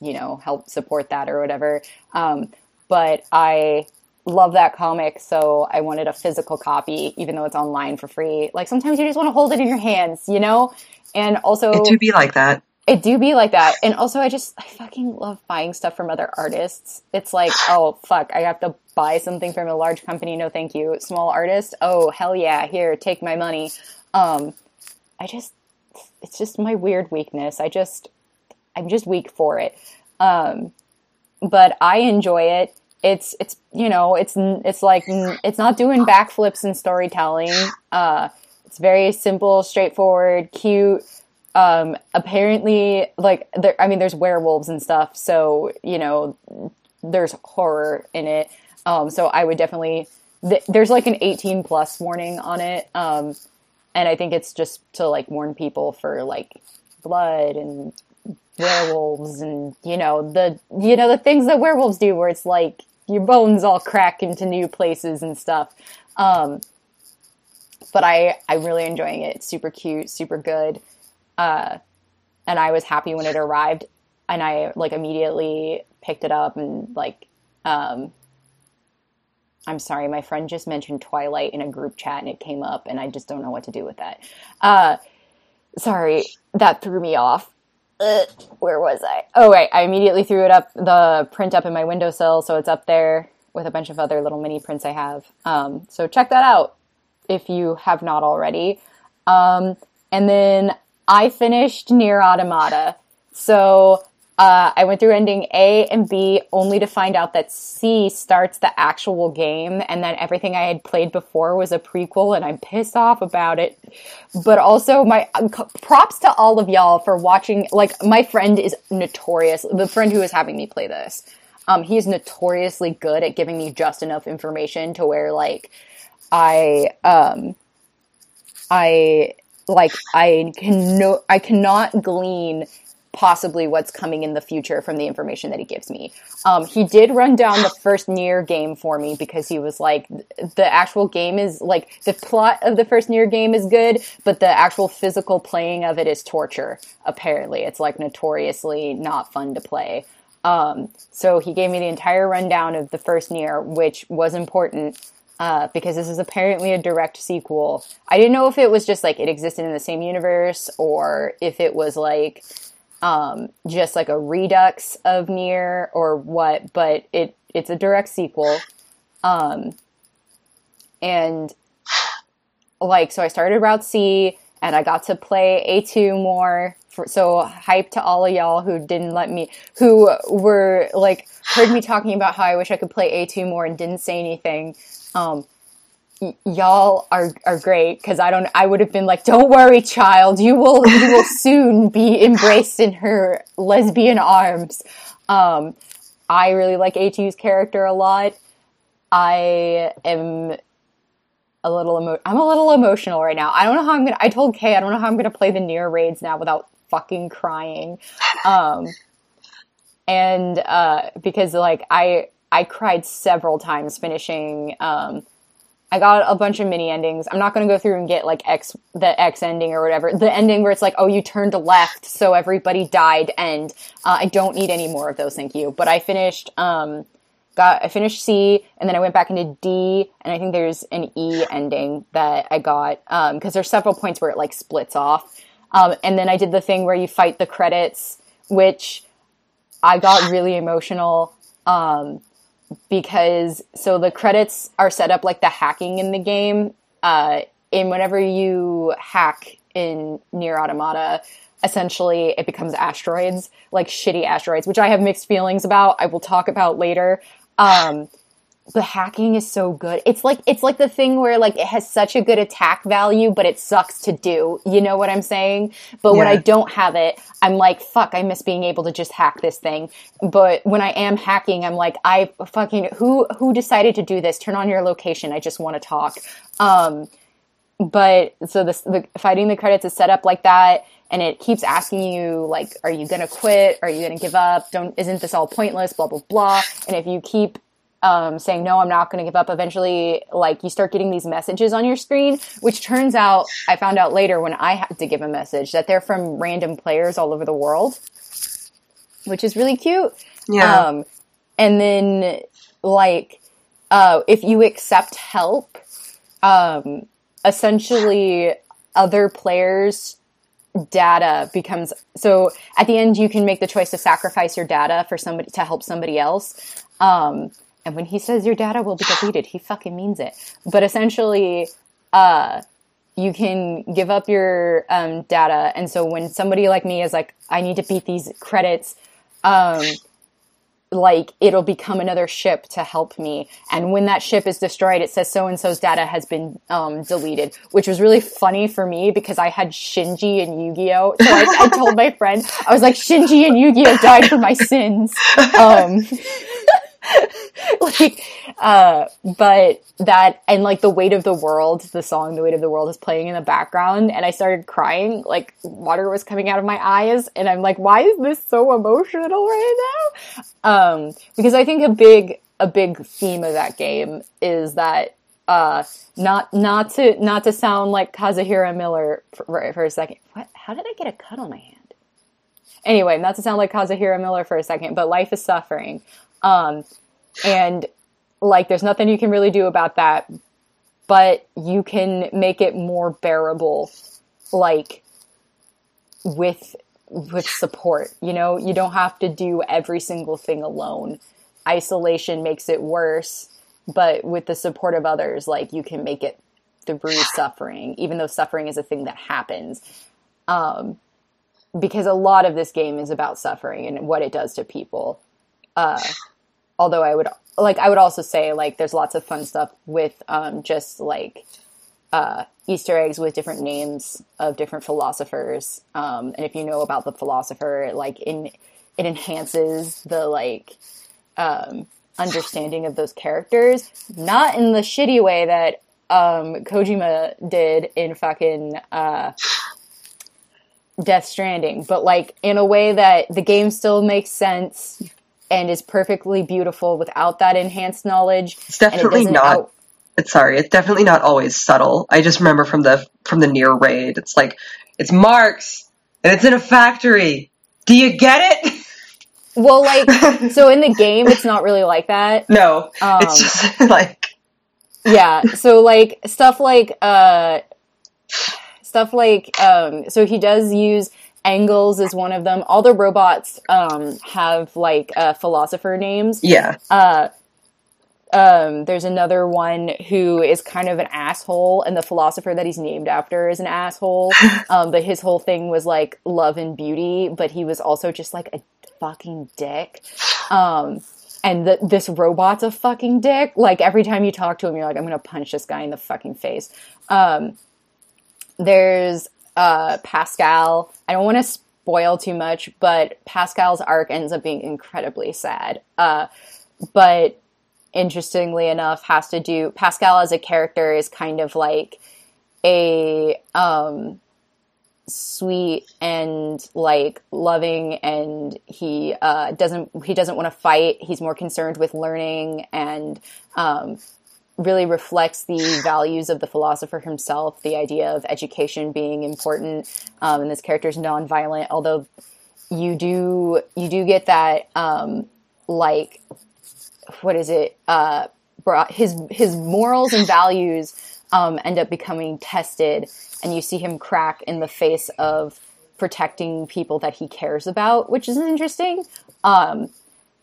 you know help support that or whatever. Um, but I love that comic, so I wanted a physical copy, even though it's online for free. Like sometimes you just want to hold it in your hands, you know. And also, It be like that. It do be like that. And also, I just, I fucking love buying stuff from other artists. It's like, oh, fuck, I have to buy something from a large company. No, thank you. Small artist. Oh, hell yeah. Here, take my money. Um, I just, it's just my weird weakness. I just, I'm just weak for it. Um, but I enjoy it. It's, it's, you know, it's, it's like, it's not doing backflips and storytelling. Uh, it's very simple, straightforward, cute um apparently like there i mean there's werewolves and stuff so you know there's horror in it. Um so i would definitely th- there's like an 18 plus warning on it um and i think it's just to like warn people for like blood and werewolves and you know the you know the things that werewolves do where it's like your bones all crack into new places and stuff. Um but i i'm really enjoying it. It's super cute super good uh, and I was happy when it arrived, and I like immediately picked it up and like Um, I'm sorry, my friend just mentioned Twilight in a group chat and it came up, and I just don't know what to do with that. Uh, sorry, that threw me off. Uh, where was I? Oh, right. I immediately threw it up, the print up in my windowsill, so it's up there with a bunch of other little mini prints I have. Um, so check that out if you have not already. Um, and then I finished Nier Automata. So uh, I went through ending A and B only to find out that C starts the actual game and that everything I had played before was a prequel and I'm pissed off about it. But also my props to all of y'all for watching. Like my friend is notorious, the friend who is having me play this. Um, he is notoriously good at giving me just enough information to where like I, um, I like I can no I cannot glean possibly what's coming in the future from the information that he gives me. Um, he did run down the first Nier game for me because he was like, the actual game is like, the plot of the first Nier game is good, but the actual physical playing of it is torture, apparently. It's like notoriously not fun to play. Um, so he gave me the entire rundown of the first Nier, which was important uh, because this is apparently a direct sequel. I didn't know if it was just like it existed in the same universe or if it was like um, just like a redux of Nier or what, but it it's a direct sequel. Um, and like so I started Route C and I got to play A2 more. For, so hype to all of y'all who didn't let me, who were like heard me talking about how I wish I could play A2 more and didn't say anything. Um, y'all are are great because I don't I would have been like don't worry child you will you will (laughs) soon be embraced in her lesbian arms. Um I really like A2's character a lot. I am a little emo- I'm a little emotional right now. I don't know how I'm gonna I told Kay I don't know how I'm gonna play the Nier raids now without fucking crying. Um and uh because like I I cried several times finishing um I got a bunch of mini endings. I'm not going to go through and get like X, the X ending or whatever. The ending where it's like, oh, you turned left, so everybody died. End. Uh, I don't need any more of those, thank you. But I finished, um, got, I finished C, and then I went back into D, and I think there's an E ending that I got because um, there's several points where it like splits off. Um, and then I did the thing where you fight the credits, which I got really emotional. Um, because so the credits are set up like the hacking in the game. Uh, and whenever you hack in Nier Automata, essentially it becomes asteroids, like shitty asteroids, which I have mixed feelings about. I will talk about later. Um, the hacking is so good. It's like it's like the thing where like it has such a good attack value, but it sucks to do. You know what I'm saying? But yeah. when I don't have it, I'm like, fuck, I miss being able to just hack this thing. But when I am hacking, I'm like, I fucking who who decided to do this? Turn on your location. I just want to talk. Um, but so this the fighting the credits is set up like that and it keeps asking you like are you gonna quit are you gonna give up don't isn't this all pointless blah blah blah and if you keep um, saying no i'm not going to give up. Eventually like you start getting these messages on your screen which turns out i found out later when i had to give a message that they're from random players all over the world which is really cute. Yeah. Um, and then like uh, if you accept help um, essentially other players data becomes so at the end you can make the choice to sacrifice your data for somebody to help somebody else. Um, and when he says your data will be deleted, he fucking means it. But essentially, uh, you can give up your um, data. And so when somebody like me is like, I need to beat these credits, um, like it'll become another ship to help me. And when that ship is destroyed, it says so and so's data has been um, deleted, which was really funny for me because I had Shinji and Yu Gi Oh. So I, I, told my friend, I was like, Shinji and Yu Gi Oh died for my sins. (laughs) Um, (laughs) like, uh, but that, and like the weight of the world, the song, the weight of the world is playing in the background. And I started crying, like water was coming out of my eyes. And I'm like, why is this so emotional right now? Um, because I think a big, a big theme of that game is that uh, not not to not to sound like Kazuhira Miller for, for, a second. What? How did I get a cut on my hand? Anyway, not to sound like Kazuhira Miller for a second, but life is suffering. Um, and like there's nothing you can really do about that but you can make it more bearable like with with support you know? You don't have to do every single thing alone. Isolation makes it worse but with the support of others like you can make it through suffering even though suffering is a thing that happens. Um because a lot of this game is about suffering and what it does to people. Uh although i would like i would also say like there's lots of fun stuff with um just like uh easter eggs with different names of different philosophers. Um and if you know about the philosopher like in it enhances the like um understanding of those characters. Not in the shitty way that um kojima did in fucking uh death stranding but like in a way that the game still makes sense and is perfectly beautiful without that enhanced knowledge It's it definitely doesn't not. out- It's sorry. It's definitely not always subtle. I just remember from the from the Nier raid. It's like it's Marx and it's in a factory. Do you get it? well like (laughs) so in the game it's not really like that no, Um, it's just (laughs) like yeah so like stuff like uh stuff like um so he does use Engels is one of them. All the robots um have like uh philosopher names. Yeah, uh um there's another one who is kind of an asshole and the philosopher that he's named after is an asshole. (laughs) Um but his whole thing was like love and beauty but he was also just like a fucking dick. Um and the, this robot's a fucking dick. Like every time you talk to him you're like i'm gonna punch this guy in the fucking face. Um there's uh pascal. I don't want to spoil too much but pascal's arc ends up being incredibly sad. Uh but interestingly enough has to do pascal as a character is kind of like a um sweet and like loving and he uh doesn't he doesn't want to fight. He's more concerned with learning and um really reflects the values of the philosopher himself the idea of education being important um and this character's non-violent although you do you do get that um like what is it uh his his morals and values um end up becoming tested and you see him crack in the face of protecting people that he cares about which is interesting. Um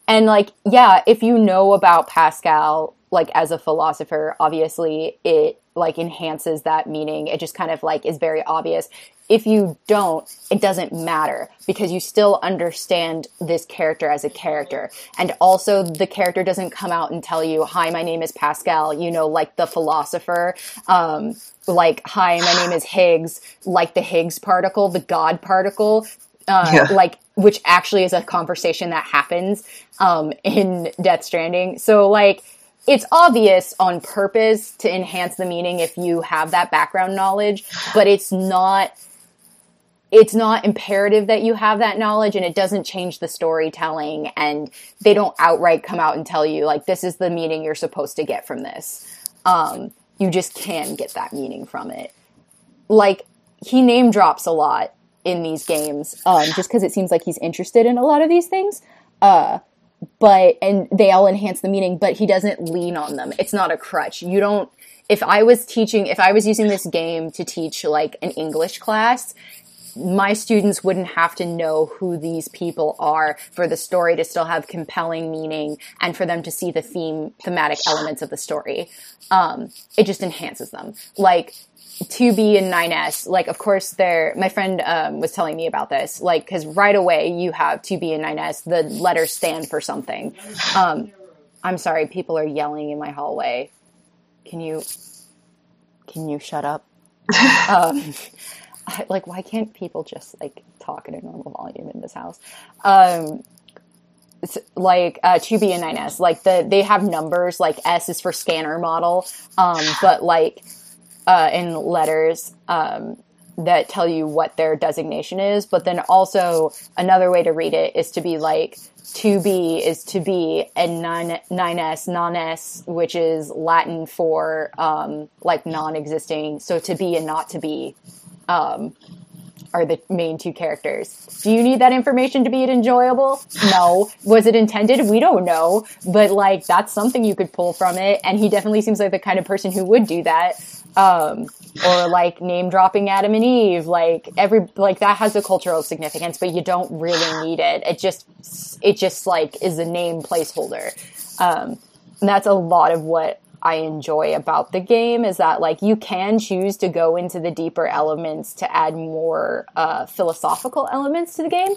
and like yeah if you know about pascal like as a philosopher obviously it like enhances that meaning it just kind of like is very obvious if you don't it doesn't matter because you still understand this character as a character and also the character doesn't come out and tell you hi my name is pascal you know like the philosopher um like hi my name is higgs like the higgs particle the god particle uh, Yeah. like which actually is a conversation that happens um, in Death Stranding. So like it's obvious on purpose to enhance the meaning if you have that background knowledge, but it's not it's not imperative that you have that knowledge and it doesn't change the storytelling and they don't outright come out and tell you like this is the meaning you're supposed to get from this. Um, you just can get that meaning from it. Like he name drops a lot in these games, um, just because it seems like he's interested in a lot of these things. Uh, but and they all enhance the meaning, but he doesn't lean on them. It's not a crutch. You don't. If I was teaching, if I was using this game to teach like an English class, my students wouldn't have to know who these people are for the story to still have compelling meaning and for them to see the theme thematic elements of the story. Um, it just enhances them. Like 2b and 9s like of course they're my friend um, was telling me about this like because right away you have 2b and 9s the letters stand for something. Um, i'm sorry people are yelling in my hallway. Can you can you shut up? (laughs) Um, I, like why can't people just like talk at a normal volume in this house? Um it's like uh 2b and 9s like the they have numbers like s is for scanner model um (sighs) but like uh in letters um that tell you what their designation is but then also another way to read it is to be like 2b is to be and 9, 9s non-s which is latin for um like non-existing so to be and not to be um are the main two characters. Do you need that information to be enjoyable? No. Was it intended? We don't know. But like that's something you could pull from it. And he definitely seems like the kind of person who would do that. Um, or like name dropping Adam and Eve, like every like that has a cultural significance, but you don't really need it. It just it just like is a name placeholder. Um, and that's a lot of what I enjoy about the game is that like you can choose to go into the deeper elements to add more uh, philosophical elements to the game,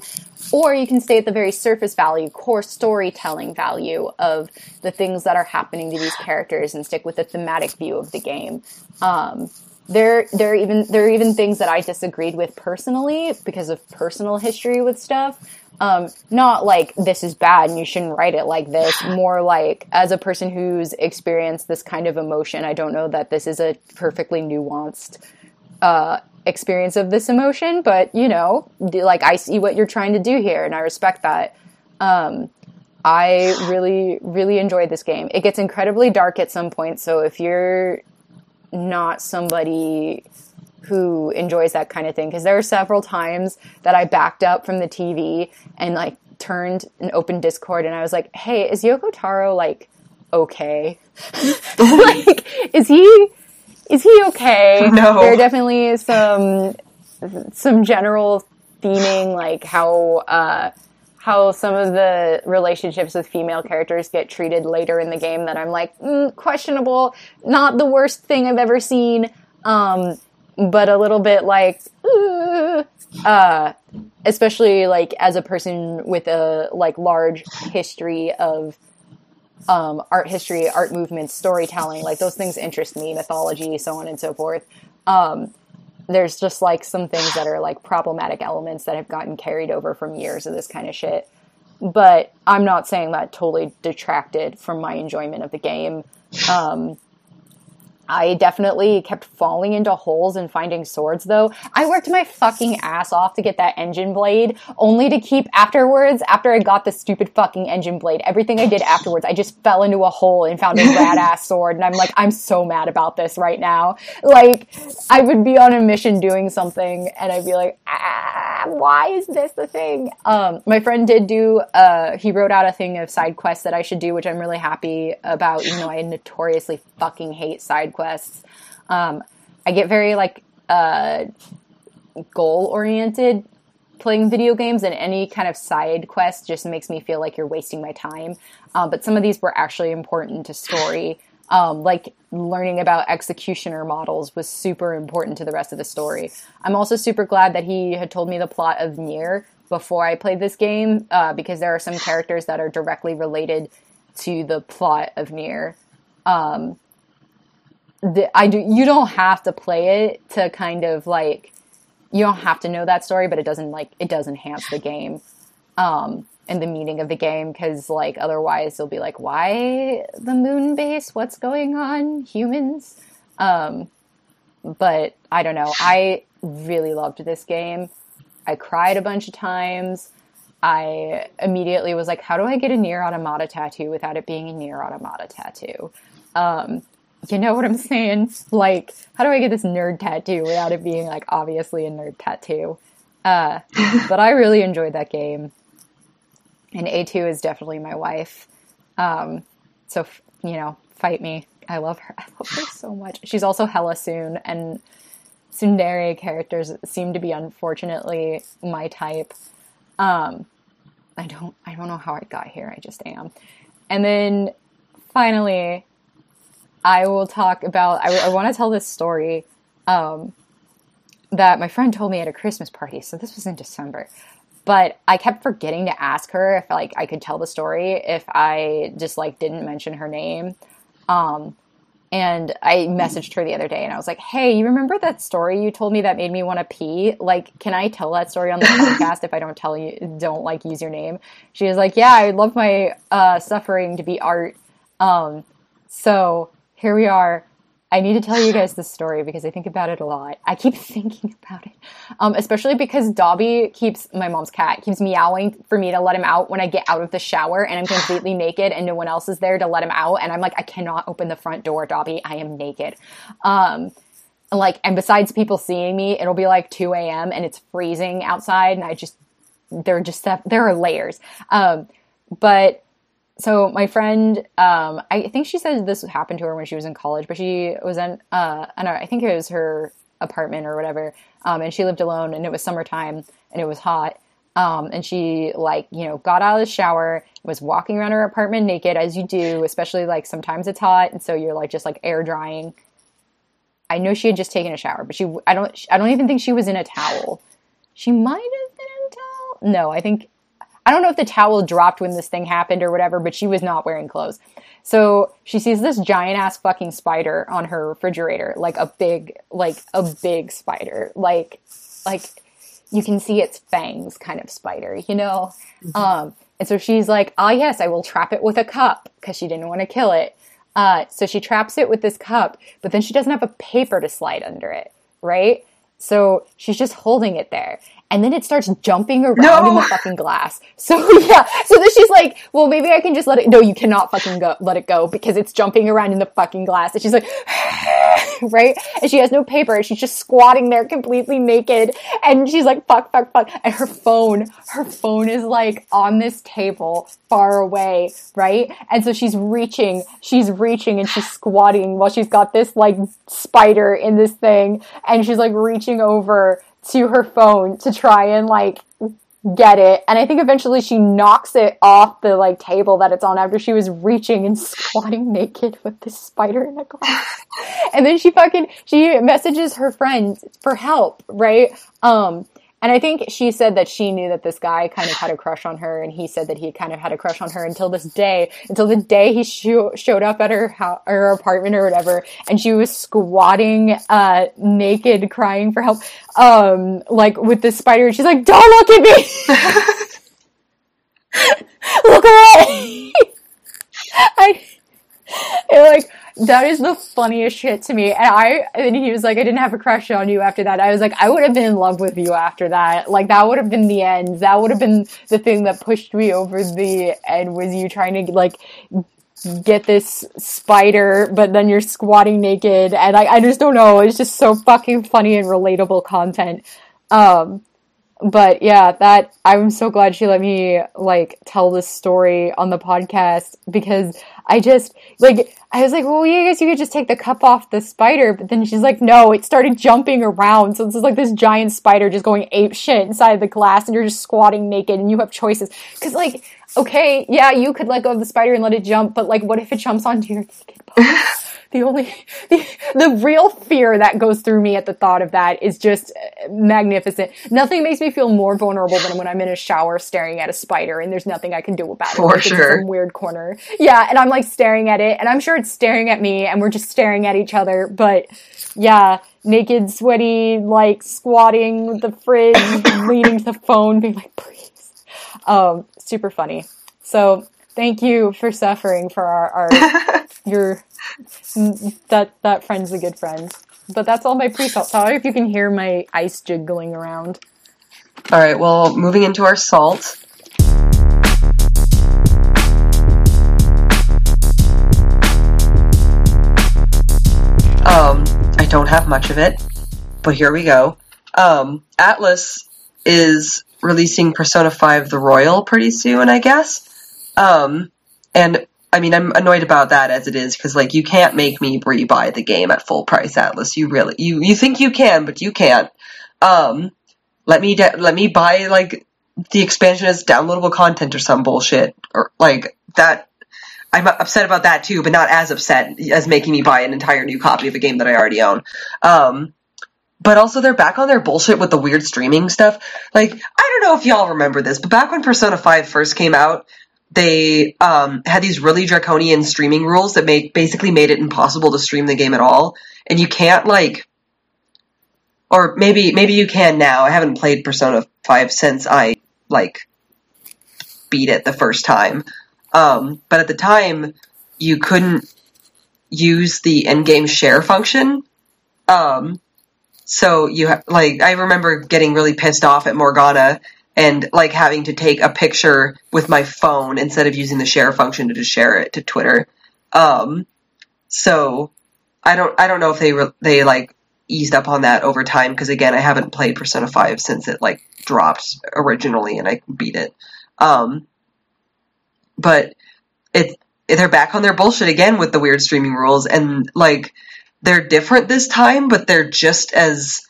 or you can stay at the very surface value, core storytelling value of the things that are happening to these characters and stick with the thematic view of the game. Um, there, there are even there are even things that I disagreed with personally because of personal history with stuff. Um, not like this is bad and you shouldn't write it like this. (sighs) More like as a person who's experienced this kind of emotion, I don't know that this is a perfectly nuanced uh, experience of this emotion, but you know, like I see what you're trying to do here, and I respect that. Um, I (sighs) really, really enjoyed this game. It gets incredibly dark at some point, so if you're not somebody who enjoys that kind of thing because there are several times that I backed up from the TV and like turned and opened Discord and I was like, "Hey, is Yoko Taro like okay? (laughs) like is he is he okay?" (laughs) No. There definitely is some some general theming like how uh how some of the relationships with female characters get treated later in the game that I'm like mm, questionable. Not the worst thing I've ever seen, um, but a little bit like, uh, especially like as a person with a like large history of um, art history, art movements, storytelling. Like those things interest me, mythology, so on and so forth. Um, there's just like some things that are like problematic elements that have gotten carried over from years of this kind of shit. But I'm not saying that totally detracted from my enjoyment of the game. Um, I definitely kept falling into holes and finding swords though. I worked my fucking ass off to get that engine blade, only to keep afterwards, after I got the stupid fucking engine blade, everything I did afterwards, I just fell into a hole and found a (laughs) rad ass sword. And I'm like, I'm so mad about this right now. Like, I would be on a mission doing something and I'd be like, ah, why is this the thing? Um, my friend did do, uh, he wrote out a thing of side quests that I should do, which I'm really happy about, even though I notoriously fucking hate side quests. Um, I get very like uh, goal oriented playing video games, and any kind of side quest just makes me feel like you're wasting my time. Um, but some of these were actually important to story. Um, like learning about executioner models was super important to the rest of the story. I'm also super glad that he had told me the plot of Nier before I played this game uh, because there are some characters that are directly related to the plot of Nier. Um, the, I do. You don't have to play it to kind of like. You don't have to know that story, but it doesn't like it does enhance the game, um, and the meaning of the game because like otherwise they'll be like, why the moon base? What's going on, humans? Um, but I don't know. I really loved this game. I cried a bunch of times. I immediately was like, how do I get a Nier Automata tattoo without it being a Nier Automata tattoo? Um, you know what I'm saying? Like, how do I get this nerd tattoo without it being like obviously a nerd tattoo? Uh, (laughs) but I really enjoyed that game, and A2 is definitely my wife. Um, so you know, fight me. I love her. (laughs) I love her so much. She's also hella tsun, and tsundere characters seem to be unfortunately my type. Um, I don't I don't know how I got here. I just am. And then finally, I will talk about. I, I want to tell this story um, that my friend told me at a Christmas party. So this was in December, but I kept forgetting to ask her if like I could tell the story if I just like didn't mention her name. Um, and I messaged her the other day and I was like, "Hey, you remember that story you told me that made me want to pee? Like, can I tell that story on the (laughs) podcast if I don't tell you don't like use your name?" She was like, "Yeah, I love my uh, suffering to be art." Um, so here we are. I need to tell you guys this story because I think about it a lot. I keep (laughs) thinking about it, um, especially because Dobby keeps my mom's cat keeps meowing for me to let him out when I get out of the shower and I'm completely (sighs) naked and no one else is there to let him out. And I'm like, I cannot open the front door, Dobby. I am naked. Um, like, and besides people seeing me, it'll be like 2 a.m. and it's freezing outside, and I just there are just there are layers. Um, but so my friend, um, I think she said this happened to her when she was in college, but she was in, uh, I know, I think it was her apartment or whatever, um, and she lived alone, and it was summertime, and it was hot, um, and she like you know got out of the shower, was walking around her apartment naked as you do, especially like sometimes it's hot, and so you're like just like air drying. I know she had just taken a shower, but she I don't I don't even think she was in a towel. She might have been in a towel. No, I think I don't know if the towel dropped when this thing happened or whatever, but she was not wearing clothes. So she sees this giant ass fucking spider on her refrigerator, like a big, like a big spider, like, like you can see its fangs kind of spider, you know? Mm-hmm. Um, and so she's like, oh yes, I will trap it with a cup because she didn't want to kill it. Uh, so she traps it with this cup, but then she doesn't have a paper to slide under it, right? So she's just holding it there and then it starts jumping around no. in the fucking glass. So yeah, so then she's like, well, maybe I can just let it. No, you cannot fucking go, let it go because it's jumping around in the fucking glass. And she's like, (laughs) right, and she has no paper, she's just squatting there completely naked, and she's like, fuck, fuck, fuck, and her phone, her phone is like on this table far away, right, and so she's reaching, she's reaching, and she's squatting while she's got this like spider in this thing, and she's like reaching over to her phone to try and like get it. And i think eventually she knocks it off the like table that it's on after she was reaching and (laughs) squatting naked with this spider in a glass. (laughs) And then she fucking she messages her friend for help right? Um and I think she said that she knew that this guy kind of had a crush on her, and he said that he kind of had a crush on her until this day, until the day he sh- showed up at her ho- her apartment or whatever, and she was squatting, uh, naked, crying for help, um, like with this spider, and she's like, "Don't look at me, (laughs) (laughs) look away." (laughs) I, like that is the funniest shit to me. And I, and he was like, I didn't have a crush on you after that. I was like, I would have been in love with you after that. Like that would have been the end. That would have been the thing that pushed me over the end was you trying to like get this spider, but then you're squatting naked. And I, I just don't know. It's just so fucking funny and relatable content. Um, but yeah, that I'm so glad she let me like tell this story on the podcast because I just like I was like, well, yeah, I guess you could just take the cup off the spider, but then she's like, no, it started jumping around, so this is like this giant spider just going ape shit inside the glass, and you're just squatting naked, and you have choices because like, okay, yeah, you could let go of the spider and let it jump, but like, what if it jumps onto your naked body? (laughs) the only the, the real fear that goes through me at the thought of that is just uh, magnificent. Nothing makes me feel more vulnerable than when I'm in a shower staring at a spider and there's nothing I can do about it. For sure. some weird corner. Yeah, and I'm like staring at it and I'm sure it's staring at me and we're just staring at each other, but yeah, naked, sweaty, like squatting with the fridge, (coughs) leaning to the phone, being like, please. Um, super funny. So thank you for suffering for our, our (laughs) your that that friend's a good friend. But that's all my pre-salt. Sorry if you can hear my ice jiggling around. All right. Well, moving into our salt. Um, I don't have much of it, but here we go. Um, Atlus is releasing Persona 5 The Royal pretty soon, I guess. Um, and I mean, I'm annoyed about that as it is because like you can't make me rebuy the game at full price, Atlus. You really you you think you can, but you can't. Um, let me de- let me buy like the expansion as downloadable content or some bullshit or like that. I'm upset about that too, but not as upset as making me buy an entire new copy of a game that I already own. Um, but also they're back on their bullshit with the weird streaming stuff. Like, I don't know if y'all remember this, but back when Persona 5 first came out, they um, had these really draconian streaming rules that made basically made it impossible to stream the game at all. And you can't like, or maybe maybe you can now. I haven't played Persona Five since I like beat it the first time. Um, but at the time, you couldn't use the in-game share function. Um, so you ha- like I remember getting really pissed off at Morgana and like having to take a picture with my phone instead of using the share function to just share it to Twitter. Um, so I don't I don't know if they re- they like eased up on that over time because again, I haven't played Persona 5 since it like dropped originally and I beat it. Um, but it they're back on their bullshit again with the weird streaming rules and like they're different this time, but they're just as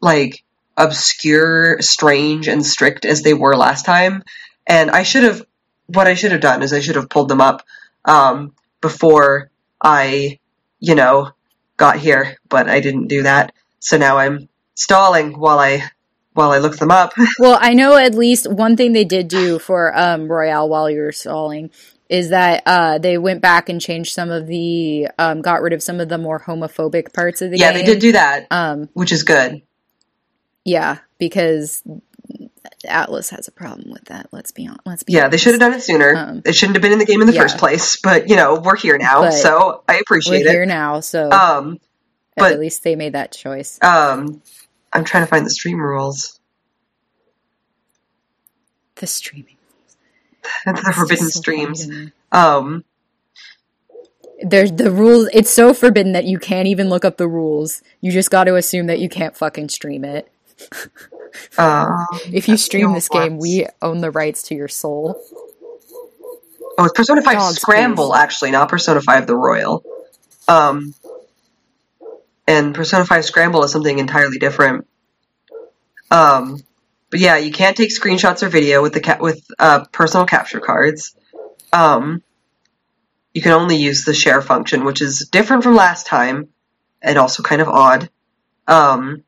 like obscure, strange, and strict as they were last time. And I should have what I should have done is I should have pulled them up um, before I, you know, got here, but I didn't do that. So now I'm stalling while I while I look them up. (laughs) Well, I know at least one thing they did do for um, Royal while you were stalling is that uh, they went back and changed some of the, um, got rid of some of the more homophobic parts of the yeah, game. Yeah, they did do that, Um, which is good. yeah, because Atlus has a problem with that. Let's be on. Let's be. Yeah, they should have done it sooner. Um, it shouldn't have been in the game in the yeah. first place, but you know, we're here now, But so I We're appreciate here now, so Um, but- at least they made that choice. um, I'm trying to find the stream rules. The streaming. (laughs) the forbidden so streams. funny. Um, There's the rules. It's so forbidden that you can't even look up the rules. You just got to assume that you can't fucking stream it. uh, (laughs) If you stream this game, we own the rights to your soul. oh, it's Persona 5 Dogs, Scramble, please. actually, not Persona 5 The Royal. Um, and Persona 5 Scramble is something entirely different. Um, but yeah, you can't take screenshots or video with the ca- with uh, personal capture cards. Um, you can only use the share function, which is different from last time and also kind of odd. Um,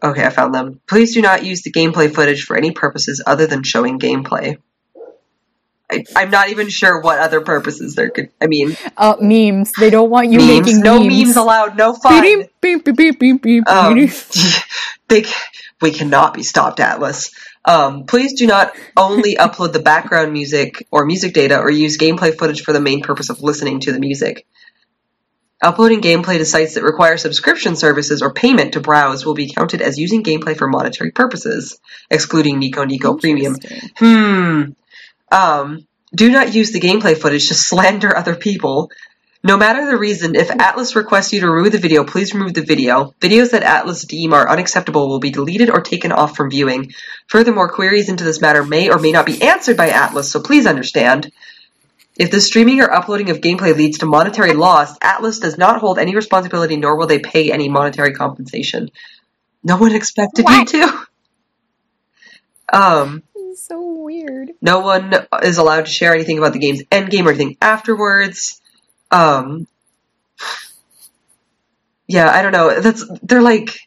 okay, I found them. Please do not use the gameplay footage for any purposes other than showing gameplay. I, I'm not even sure what other purposes there could. I mean, Uh, memes. They don't want you memes. making No memes. memes allowed. No fun. Beep, beep, beep, beep, beep, beep, Um, (laughs) they, we cannot be stopped, Atlus. Um, please do not only (laughs) upload the background music or music data or use gameplay footage for the main purpose of listening to the music. Uploading gameplay to sites that require subscription services or payment to browse will be counted as using gameplay for monetary purposes, excluding Nico Nico Premium. Hmm. Um, do not use the gameplay footage to (laughs) slander other people. No matter the reason, if Atlus requests you to remove the video, please remove the video. Videos that Atlus deem are unacceptable will be deleted or taken off from viewing. Furthermore, queries into this matter may or may not be answered by Atlus, so please understand. If the streaming or uploading of gameplay leads to monetary loss, Atlus does not hold any responsibility nor will they pay any monetary compensation. No one expected What? you to. Um, so weird. no one is allowed to share anything about the game's endgame or anything afterwards. Um, yeah, I don't know. That's they're like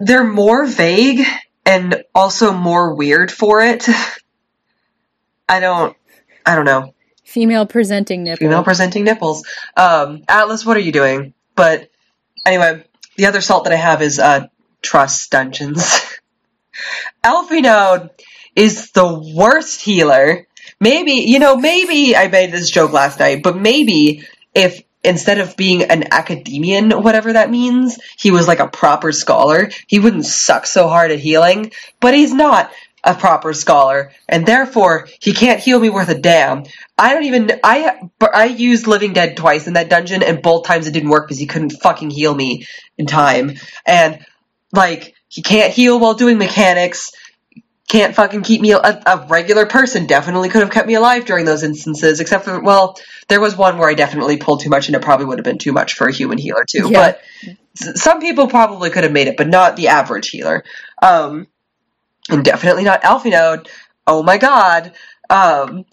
they're more vague and also more weird for it. (laughs) I don't. I don't know. Female presenting nipple. Female presenting nipples. Um, Atlus, what are you doing? But anyway, the other salt that I have is uh, trust dungeons. (laughs) Alphinaud is the worst healer. Maybe you know, maybe I made this joke last night, but maybe if instead of being an academician, whatever that means, he was like a proper scholar, he wouldn't suck so hard at healing. But he's not a proper scholar, and therefore he can't heal me worth a damn. I don't even I I used Living Dead twice in that dungeon, and both times it didn't work because he couldn't fucking heal me in time. And like he can't heal while doing mechanics. Can't fucking keep me a, a regular person definitely could have kept me alive during those instances. Except for well, there was one where I definitely pulled too much, and it probably would have been too much for a human healer too. Yeah. But some people probably could have made it, but not the average healer. Um, and definitely not Alphinaud. Oh my god. Um,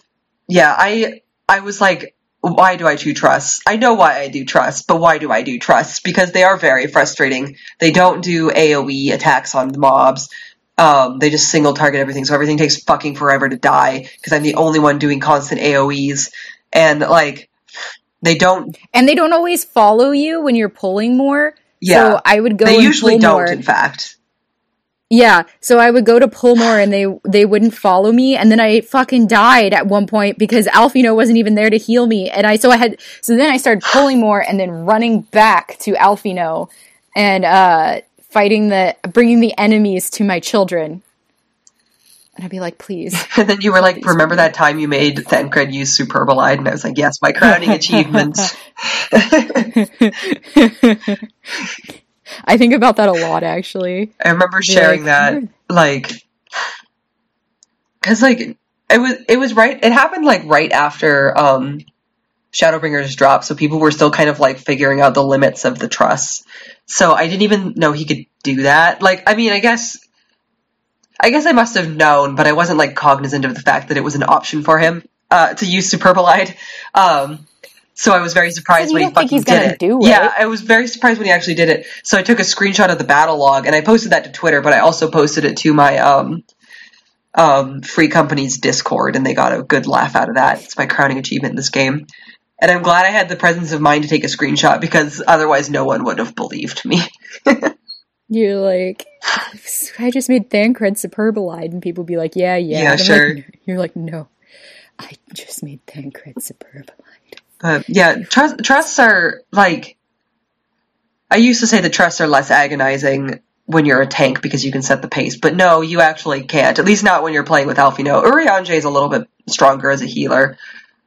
yeah, I I was like, why do I do trusts? I know why I do trusts, but why do I do trusts? Because they are very frustrating. They don't do AoE attacks on mobs. Um, they just single target everything, so everything takes fucking forever to die because I'm the only one doing constant AoEs. And like, they don't. and they don't always follow you when you're pulling more. Yeah, So I would go. they usually don't. more. In fact, Yeah, so I would go to pull more and they they wouldn't follow me and then I fucking died at one point because Alphinaud wasn't even there to heal me and I so I had so then I started pulling more and then running back to Alphinaud and uh fighting the bringing the enemies to my children. And I'd be like, please. (laughs) And then you were like, remember that time you made Thancred use Superbolide? And I was like, yes, my crowning (laughs) achievement. (laughs) I think about that a lot, actually. I remember Be sharing like, that, like, cause like, it was, it was right, it happened like right after, um, Shadowbringers dropped, so people were still kind of like figuring out the limits of the truss. So I didn't even know he could do that. Like, I mean, I guess, I guess I must have known, but I wasn't like cognizant of the fact that it was an option for him, uh, to use Superbolide. Um, so I was very surprised when he fucking he's did it. do it. Yeah, I was very surprised when he actually did it. So I took a screenshot of the battle log and I posted that to Twitter, but I also posted it to my um um free company's Discord and they got a good laugh out of that. It's my crowning achievement in this game. And I'm glad I had the presence of mind to take a screenshot because otherwise no one would have believed me. (laughs) You're like, I just made Thancred Superbolide, and people be like, yeah, yeah. Yeah, sure. Like, You're like, no, I just made Thancred Superbolide. But yeah, trust, trusts are like. I used to say the trusts are less agonizing when you're a tank because you can set the pace, but no, you actually can't. At least not when you're playing with Alphinaud. Urianger is a little bit stronger as a healer.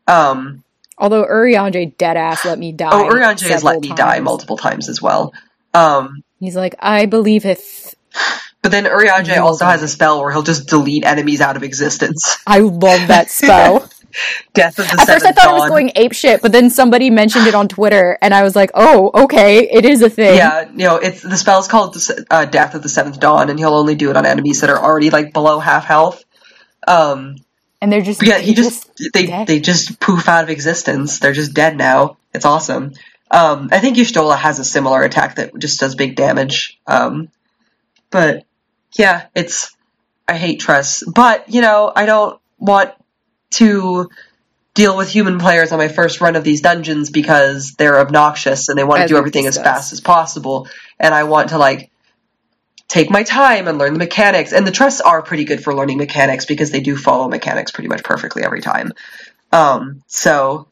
Um, Although Urianger deadass let me die. oh, Urianger has let me die multiple times as well. Um, He's like, I believe if. but then Urianger You also has a spell where he'll just delete enemies out of existence. I love that (laughs) spell. (laughs) Death of the At first, I thought it was going ape shit, but then somebody mentioned it on Twitter, and I was like, oh, okay, it is a thing. Yeah, you know, it's the spell's called uh, Death of the Seventh Dawn, and he'll only do it on enemies that are already like below half health. Um, and they're just yeah, he they're just they dead. they just poof out of existence. They're just dead now. It's awesome. Um, I think Y'shtola has a similar attack that just does big damage. Um, but yeah, it's I hate trusts, but you know I don't want to deal with human players on my first run of these dungeons because they're obnoxious and they want to do everything as fast as possible, and I want to like take my time and learn the mechanics. And the trusts are pretty good for learning mechanics because they do follow mechanics pretty much perfectly every time. Um, so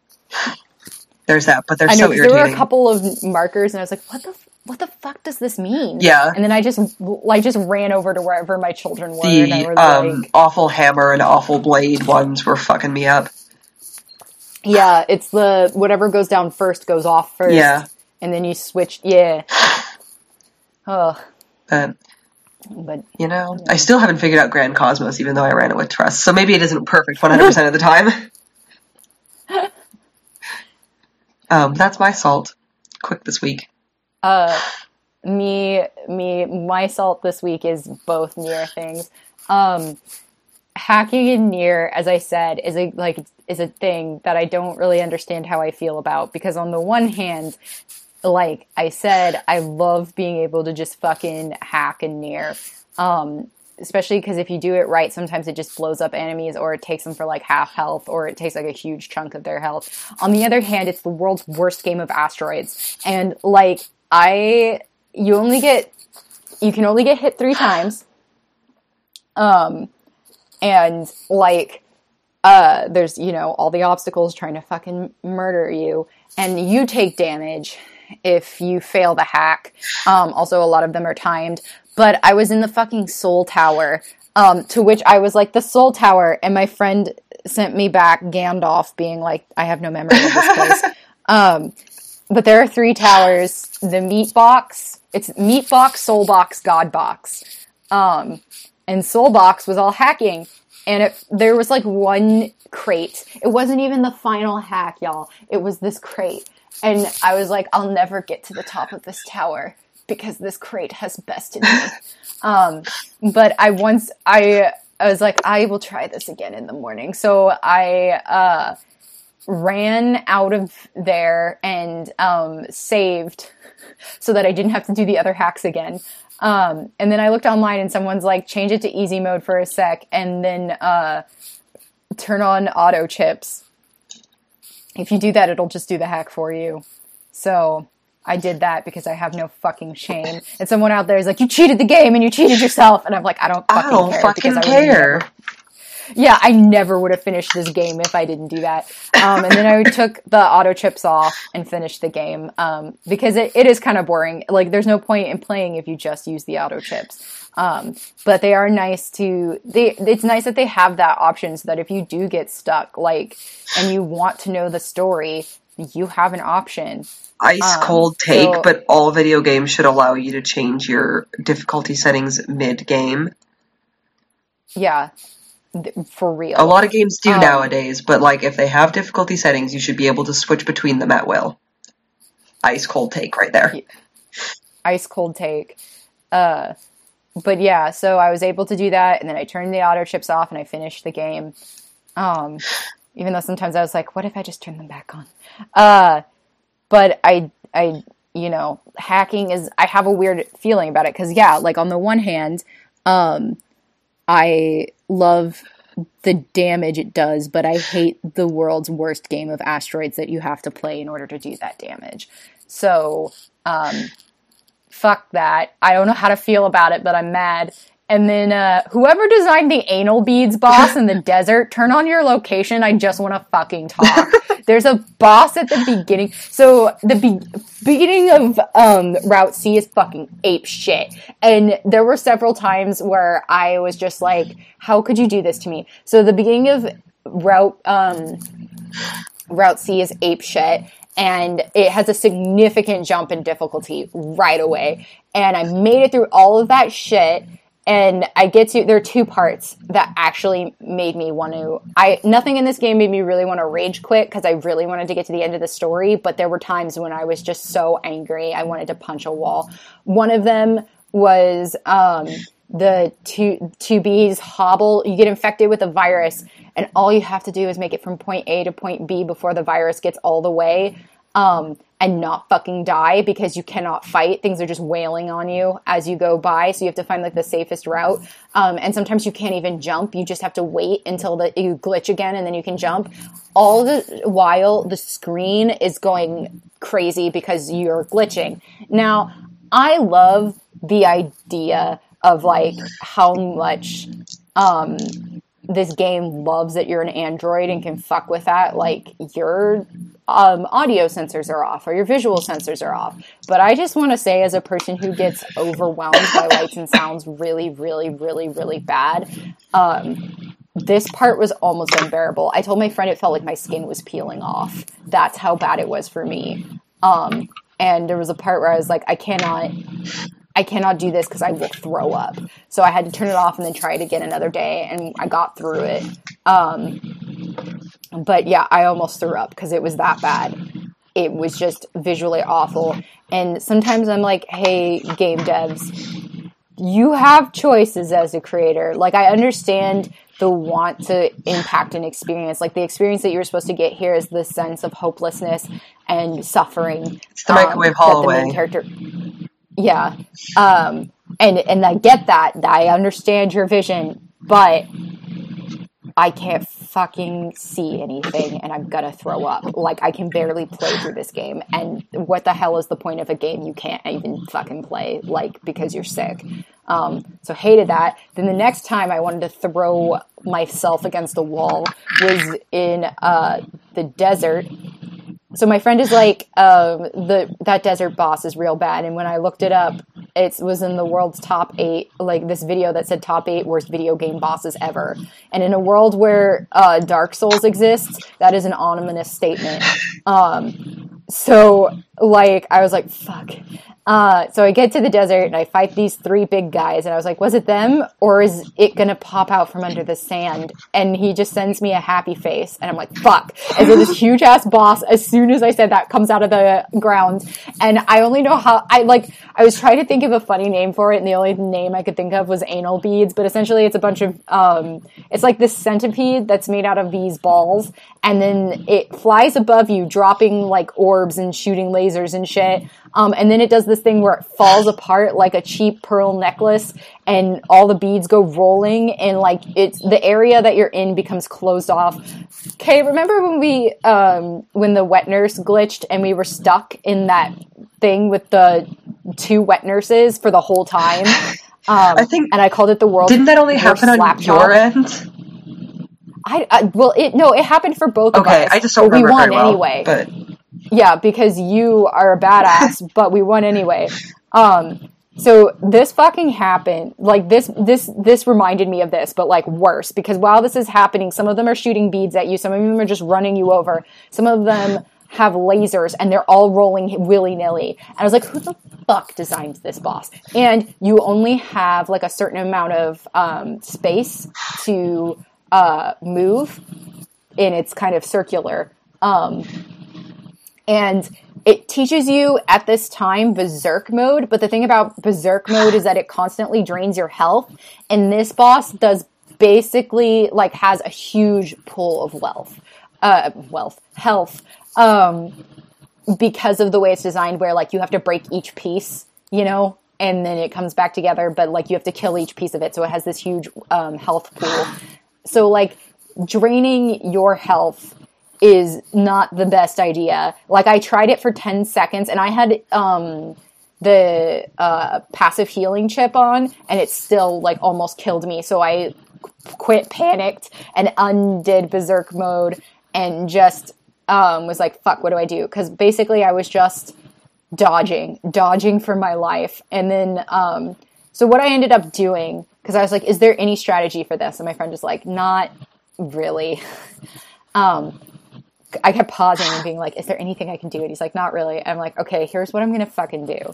there's that, but they're I know so 'cause there were a couple of markers, and I was like, "What the f- what the fuck does this mean?" Yeah. and then I just like just ran over to wherever my children were, and I the was um, like, awful hammer and awful blade ones were fucking me up. "Yeah, it's the whatever goes down first goes off first, Yeah. and then you switch, yeah." (sighs) Ugh, But but you know, I still haven't figured out Grand Cosmos, even though I ran it with Trust. So maybe it isn't perfect 100% of the time. (laughs) (laughs) um, that's my salt. Quick this week. Uh, me, me, my salt this week is both Nier things. Um, hacking in Nier, as I said, is a like is a thing that I don't really understand how I feel about because on the one hand, like I said, I love being able to just fucking hack and Nier. Um, especially because if you do it right, sometimes it just blows up enemies or it takes them for like half health or it takes like a huge chunk of their health. On the other hand, it's the world's worst game of asteroids. And like, I, you only get, you can only get hit three times. Um, and like, uh, there's, you know, all the obstacles trying to fucking murder you and you take damage if you fail the hack. Um, also, a lot of them are timed. But I was in the fucking Soul Tower, um, to which I was like, the Soul Tower, and my friend sent me back Gandalf being like, I have no memory of this place. (laughs) um, but there are three towers the Meat Box, it's Meat Box, Soul Box, God Box. Um, and Soul Box was all hacking. And it, there was like one crate. It wasn't even the final hack, y'all. It was this crate. And I was like, I'll never get to the top of this tower because this crate has bested me. (laughs) um, but I once, I, I was like, I will try this again in the morning. So I, uh, ran out of there and um, saved so that I didn't have to do the other hacks again. Um, and then I looked online and someone's like, change it to easy mode for a sec and then uh, turn on auto chips. If you do that, it'll just do the hack for you. So I did that because I have no fucking shame. And someone out there is like, you cheated the game and you cheated yourself. And I'm like, I don't I fucking don't care. fucking I care. Yeah, I never would have finished this game if I didn't do that. Um, and then I (laughs) took the auto chips off and finished the game um, because it, it is kind of boring. Like, there's no point in playing if you just use the auto chips. Um, but they are nice to they. It's nice that they have that option so that if you do get stuck, like, and you want to know the story, you have an option. Ice Um, cold take, so- but all video games should allow you to change your difficulty settings mid game. Yeah, for real. A lot of games do Um, nowadays, but like if they have difficulty settings, you should be able to switch between them at will. Ice cold take right there. ice cold take. Uh, but yeah, so I was able to do that, and then I turned the auto chips off, and I finished the game. Um, even though sometimes I was like, "What if I just turn them back on?" Uh, but I, I, you know, hacking is. I have a weird feeling about it because yeah, like on the one hand, um, I love the damage it does, but I hate the world's worst game of asteroids that you have to play in order to do that damage. So, um, fuck that. I don't know how to feel about it, but I'm mad. And then uh, whoever designed the anal beads boss in the (laughs) desert, turn on your location. I just want to fucking talk. There's a boss at the beginning. So the be- beginning of um, Route C is fucking ape shit. And there were several times where I was just like, how could you do this to me? So the beginning of Route um, Route C is ape shit and it has a significant jump in difficulty right away. And I made it through all of that shit. And I get to there are two parts that actually made me want to I nothing in this game made me really want to rage quit because I really wanted to get to the end of the story, but there were times when I was just so angry I wanted to punch a wall. One of them was um the two two bees hobble you get infected with a virus and all you have to do is make it from point a to point b before the virus gets all the way um, and not fucking die because you cannot fight. Things are just wailing on you as you go by. So you have to find like the safest route. Um, and sometimes you can't even jump. You just have to wait until the, you glitch again and then you can jump. All the while the screen is going crazy because you're glitching. Now i love the idea of like how much um this game loves that you're an android and can fuck with that like your um, audio sensors are off or your visual sensors are off. But i just want to say as a person who gets overwhelmed by lights and sounds really really really really bad um, this part was almost unbearable. I told my friend it felt like my skin was peeling off. That's how bad it was for me. Um, and there was a part where i was like i cannot I cannot do this because I will throw up. So I had to turn it off and then try it again another day, and I got through it. Um, but yeah, I almost threw up because it was that bad. It was just visually awful. And sometimes I'm like, hey, game devs, you have choices as a creator. Like, I understand the want to impact an experience. Like, the experience that you're supposed to get here is the sense of hopelessness and suffering. It's the microwave that the main hallway. character yeah. Um and and i get that i understand your vision but i can't fucking see anything and i'm gonna throw up. Like i can barely play through this game. And what the hell is the point of a game you can't even fucking play like because you're sick? Um so hated that. Then the next time i wanted to throw myself against the wall was in uh the desert so my friend is like, um, the that desert boss is real bad, and when I looked it up, it was in the world's top eight. Like this video that said top eight worst video game bosses ever. And in a world where uh, Dark Souls exists, that is an ominous statement. Um, so like I was like, fuck. Uh, so I get to the desert and I fight these three big guys, and I was like, was it them or is it gonna pop out from under the sand? And he just sends me a happy face, and I'm like, fuck. And so this huge ass boss, as soon as I said that, comes out of the ground, and I only know how I like. I was trying to think of a funny name for it, and the only name I could think of was anal beads, but essentially it's a bunch of um, it's like this centipede that's made out of these balls, and then it flies above you, dropping like orbs and shooting lasers and shit. Um, and then it does this thing where it falls apart like a cheap pearl necklace, and all the beads go rolling, and like it's the area that you're in becomes closed off. Okay, remember when we um, when the wet nurse glitched and we were stuck in that thing with the two wet nurses for the whole time? (laughs) Um, I think- and I called it the world. Didn't that only happen on slap your end? I, I well, it no, it happened for both of us. Okay. I just don't but we won very well, anyway. But Yeah, because you are a badass, (laughs) but we won anyway. Um, so this fucking happened. Like this, this, this reminded me of this, but like worse. Because while this is happening, some of them are shooting beads at you. Some of them are just running you over. Some of them have lasers, and they're all rolling willy nilly. And I was like, who the fuck designed this boss? And you only have like a certain amount of um, space to uh, move, and it's kind of circular. Um, and it teaches you at this time berserk mode but the thing about berserk mode is that it constantly drains your health. And this boss does basically like has a huge pool of wealth uh wealth health um because of the way it's designed where like you have to break each piece you know and then it comes back together but like you have to kill each piece of it. So it has this huge um, health pool. So like draining your health is not the best idea. Like I tried it for 10 seconds and I had um the uh passive healing chip on and it still like almost killed me. So I quit panicked and undid berserk mode and just um was like fuck what do I do? Cuz basically I was just dodging, dodging for my life. And then um so what I ended up doing cuz I was like is there any strategy for this? And my friend was like not really. (laughs) um I kept pausing and (sighs) being like, "Is there anything I can do?" And he's like, "Not really." I'm like, "Okay, here's what I'm gonna fucking do.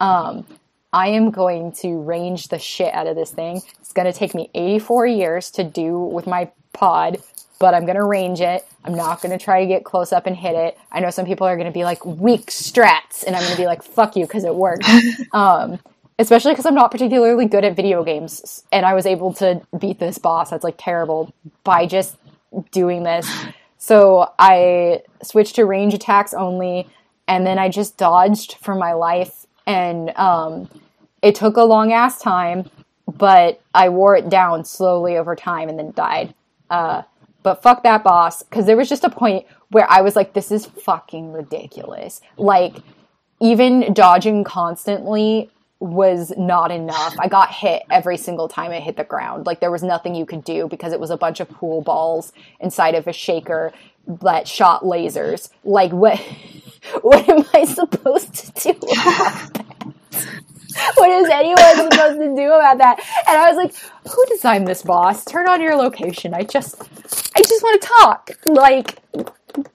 Um, I am going to range the shit out of this thing. It's gonna take me 84 years to do with my pod, but I'm gonna range it. I'm not gonna try to get close up and hit it. I know some people are gonna be like weak strats, and I'm gonna be like, "Fuck you," because it worked. (laughs) um, especially because I'm not particularly good at video games, and I was able to beat this boss. That's like terrible by just doing this. So I switched to range attacks only, and then I just dodged for my life. And um, it took a long ass time, but I wore it down slowly over time and then died. Uh, but fuck that boss, because there was just a point where I was like, this is fucking ridiculous. Like, even dodging constantly was not enough. I got hit every single time I hit the ground. Like there was nothing you could do because it was a bunch of pool balls inside of a shaker that shot lasers. Like what (laughs) what am I supposed to do about that? What is anyone supposed to do about that? And I was like, who designed this boss? Turn on your location. I just I just want to talk. Like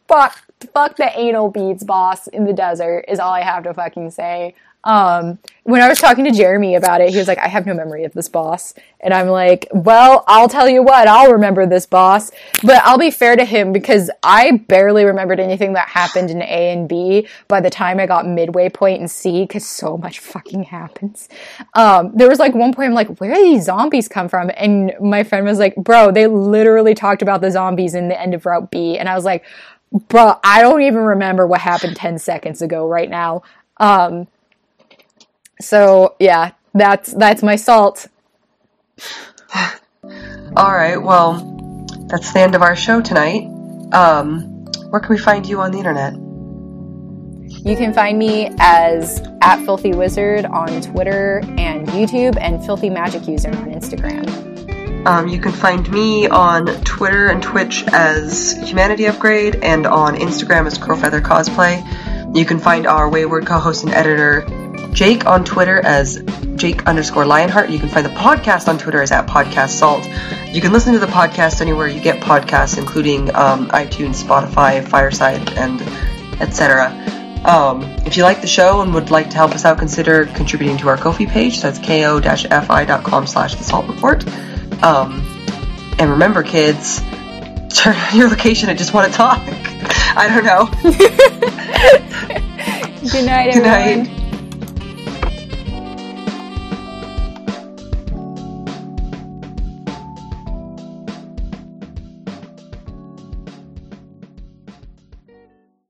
fuck fuck the anal beads boss in the desert is all I have to fucking say. Um, when I was talking to Jeremy about it, he was like, I have no memory of this boss. And I'm like, well, I'll tell you what, I'll remember this boss. But I'll be fair to him because I barely remembered anything that happened in A and B by the time I got midway point in C because so much fucking happens. Um, there was like one point I'm like, where do these zombies come from? And my friend was like, bro, they literally talked about the zombies in the end of Route B. And I was like, bro, I don't even remember what happened 10 seconds ago right now. Um, so yeah, that's that's my salt. all right, well, that's the end of our show tonight. Um, where can we find you on the internet? You can find me as at Filthy Wizard on Twitter and YouTube, and Filthy Magic User on Instagram. Um, you can find me on Twitter and Twitch as Humanity Upgrade and on Instagram as Crowfeather Cosplay. You can find our wayward co-host and editor Jake on Twitter as Jake underscore Lionheart. You can find the podcast on Twitter as at Podcast Salt. You can listen to the podcast anywhere you get podcasts, including um, iTunes, Spotify, Fireside, and etc. Um, if you like the show and would like to help us out, consider contributing to our Ko-fi page. That's ko-fi.com slash the salt report. Um, and remember, kids, (laughs) turn on your location. I just want to talk. (laughs) I don't know. (laughs) Good night, Good everyone. night.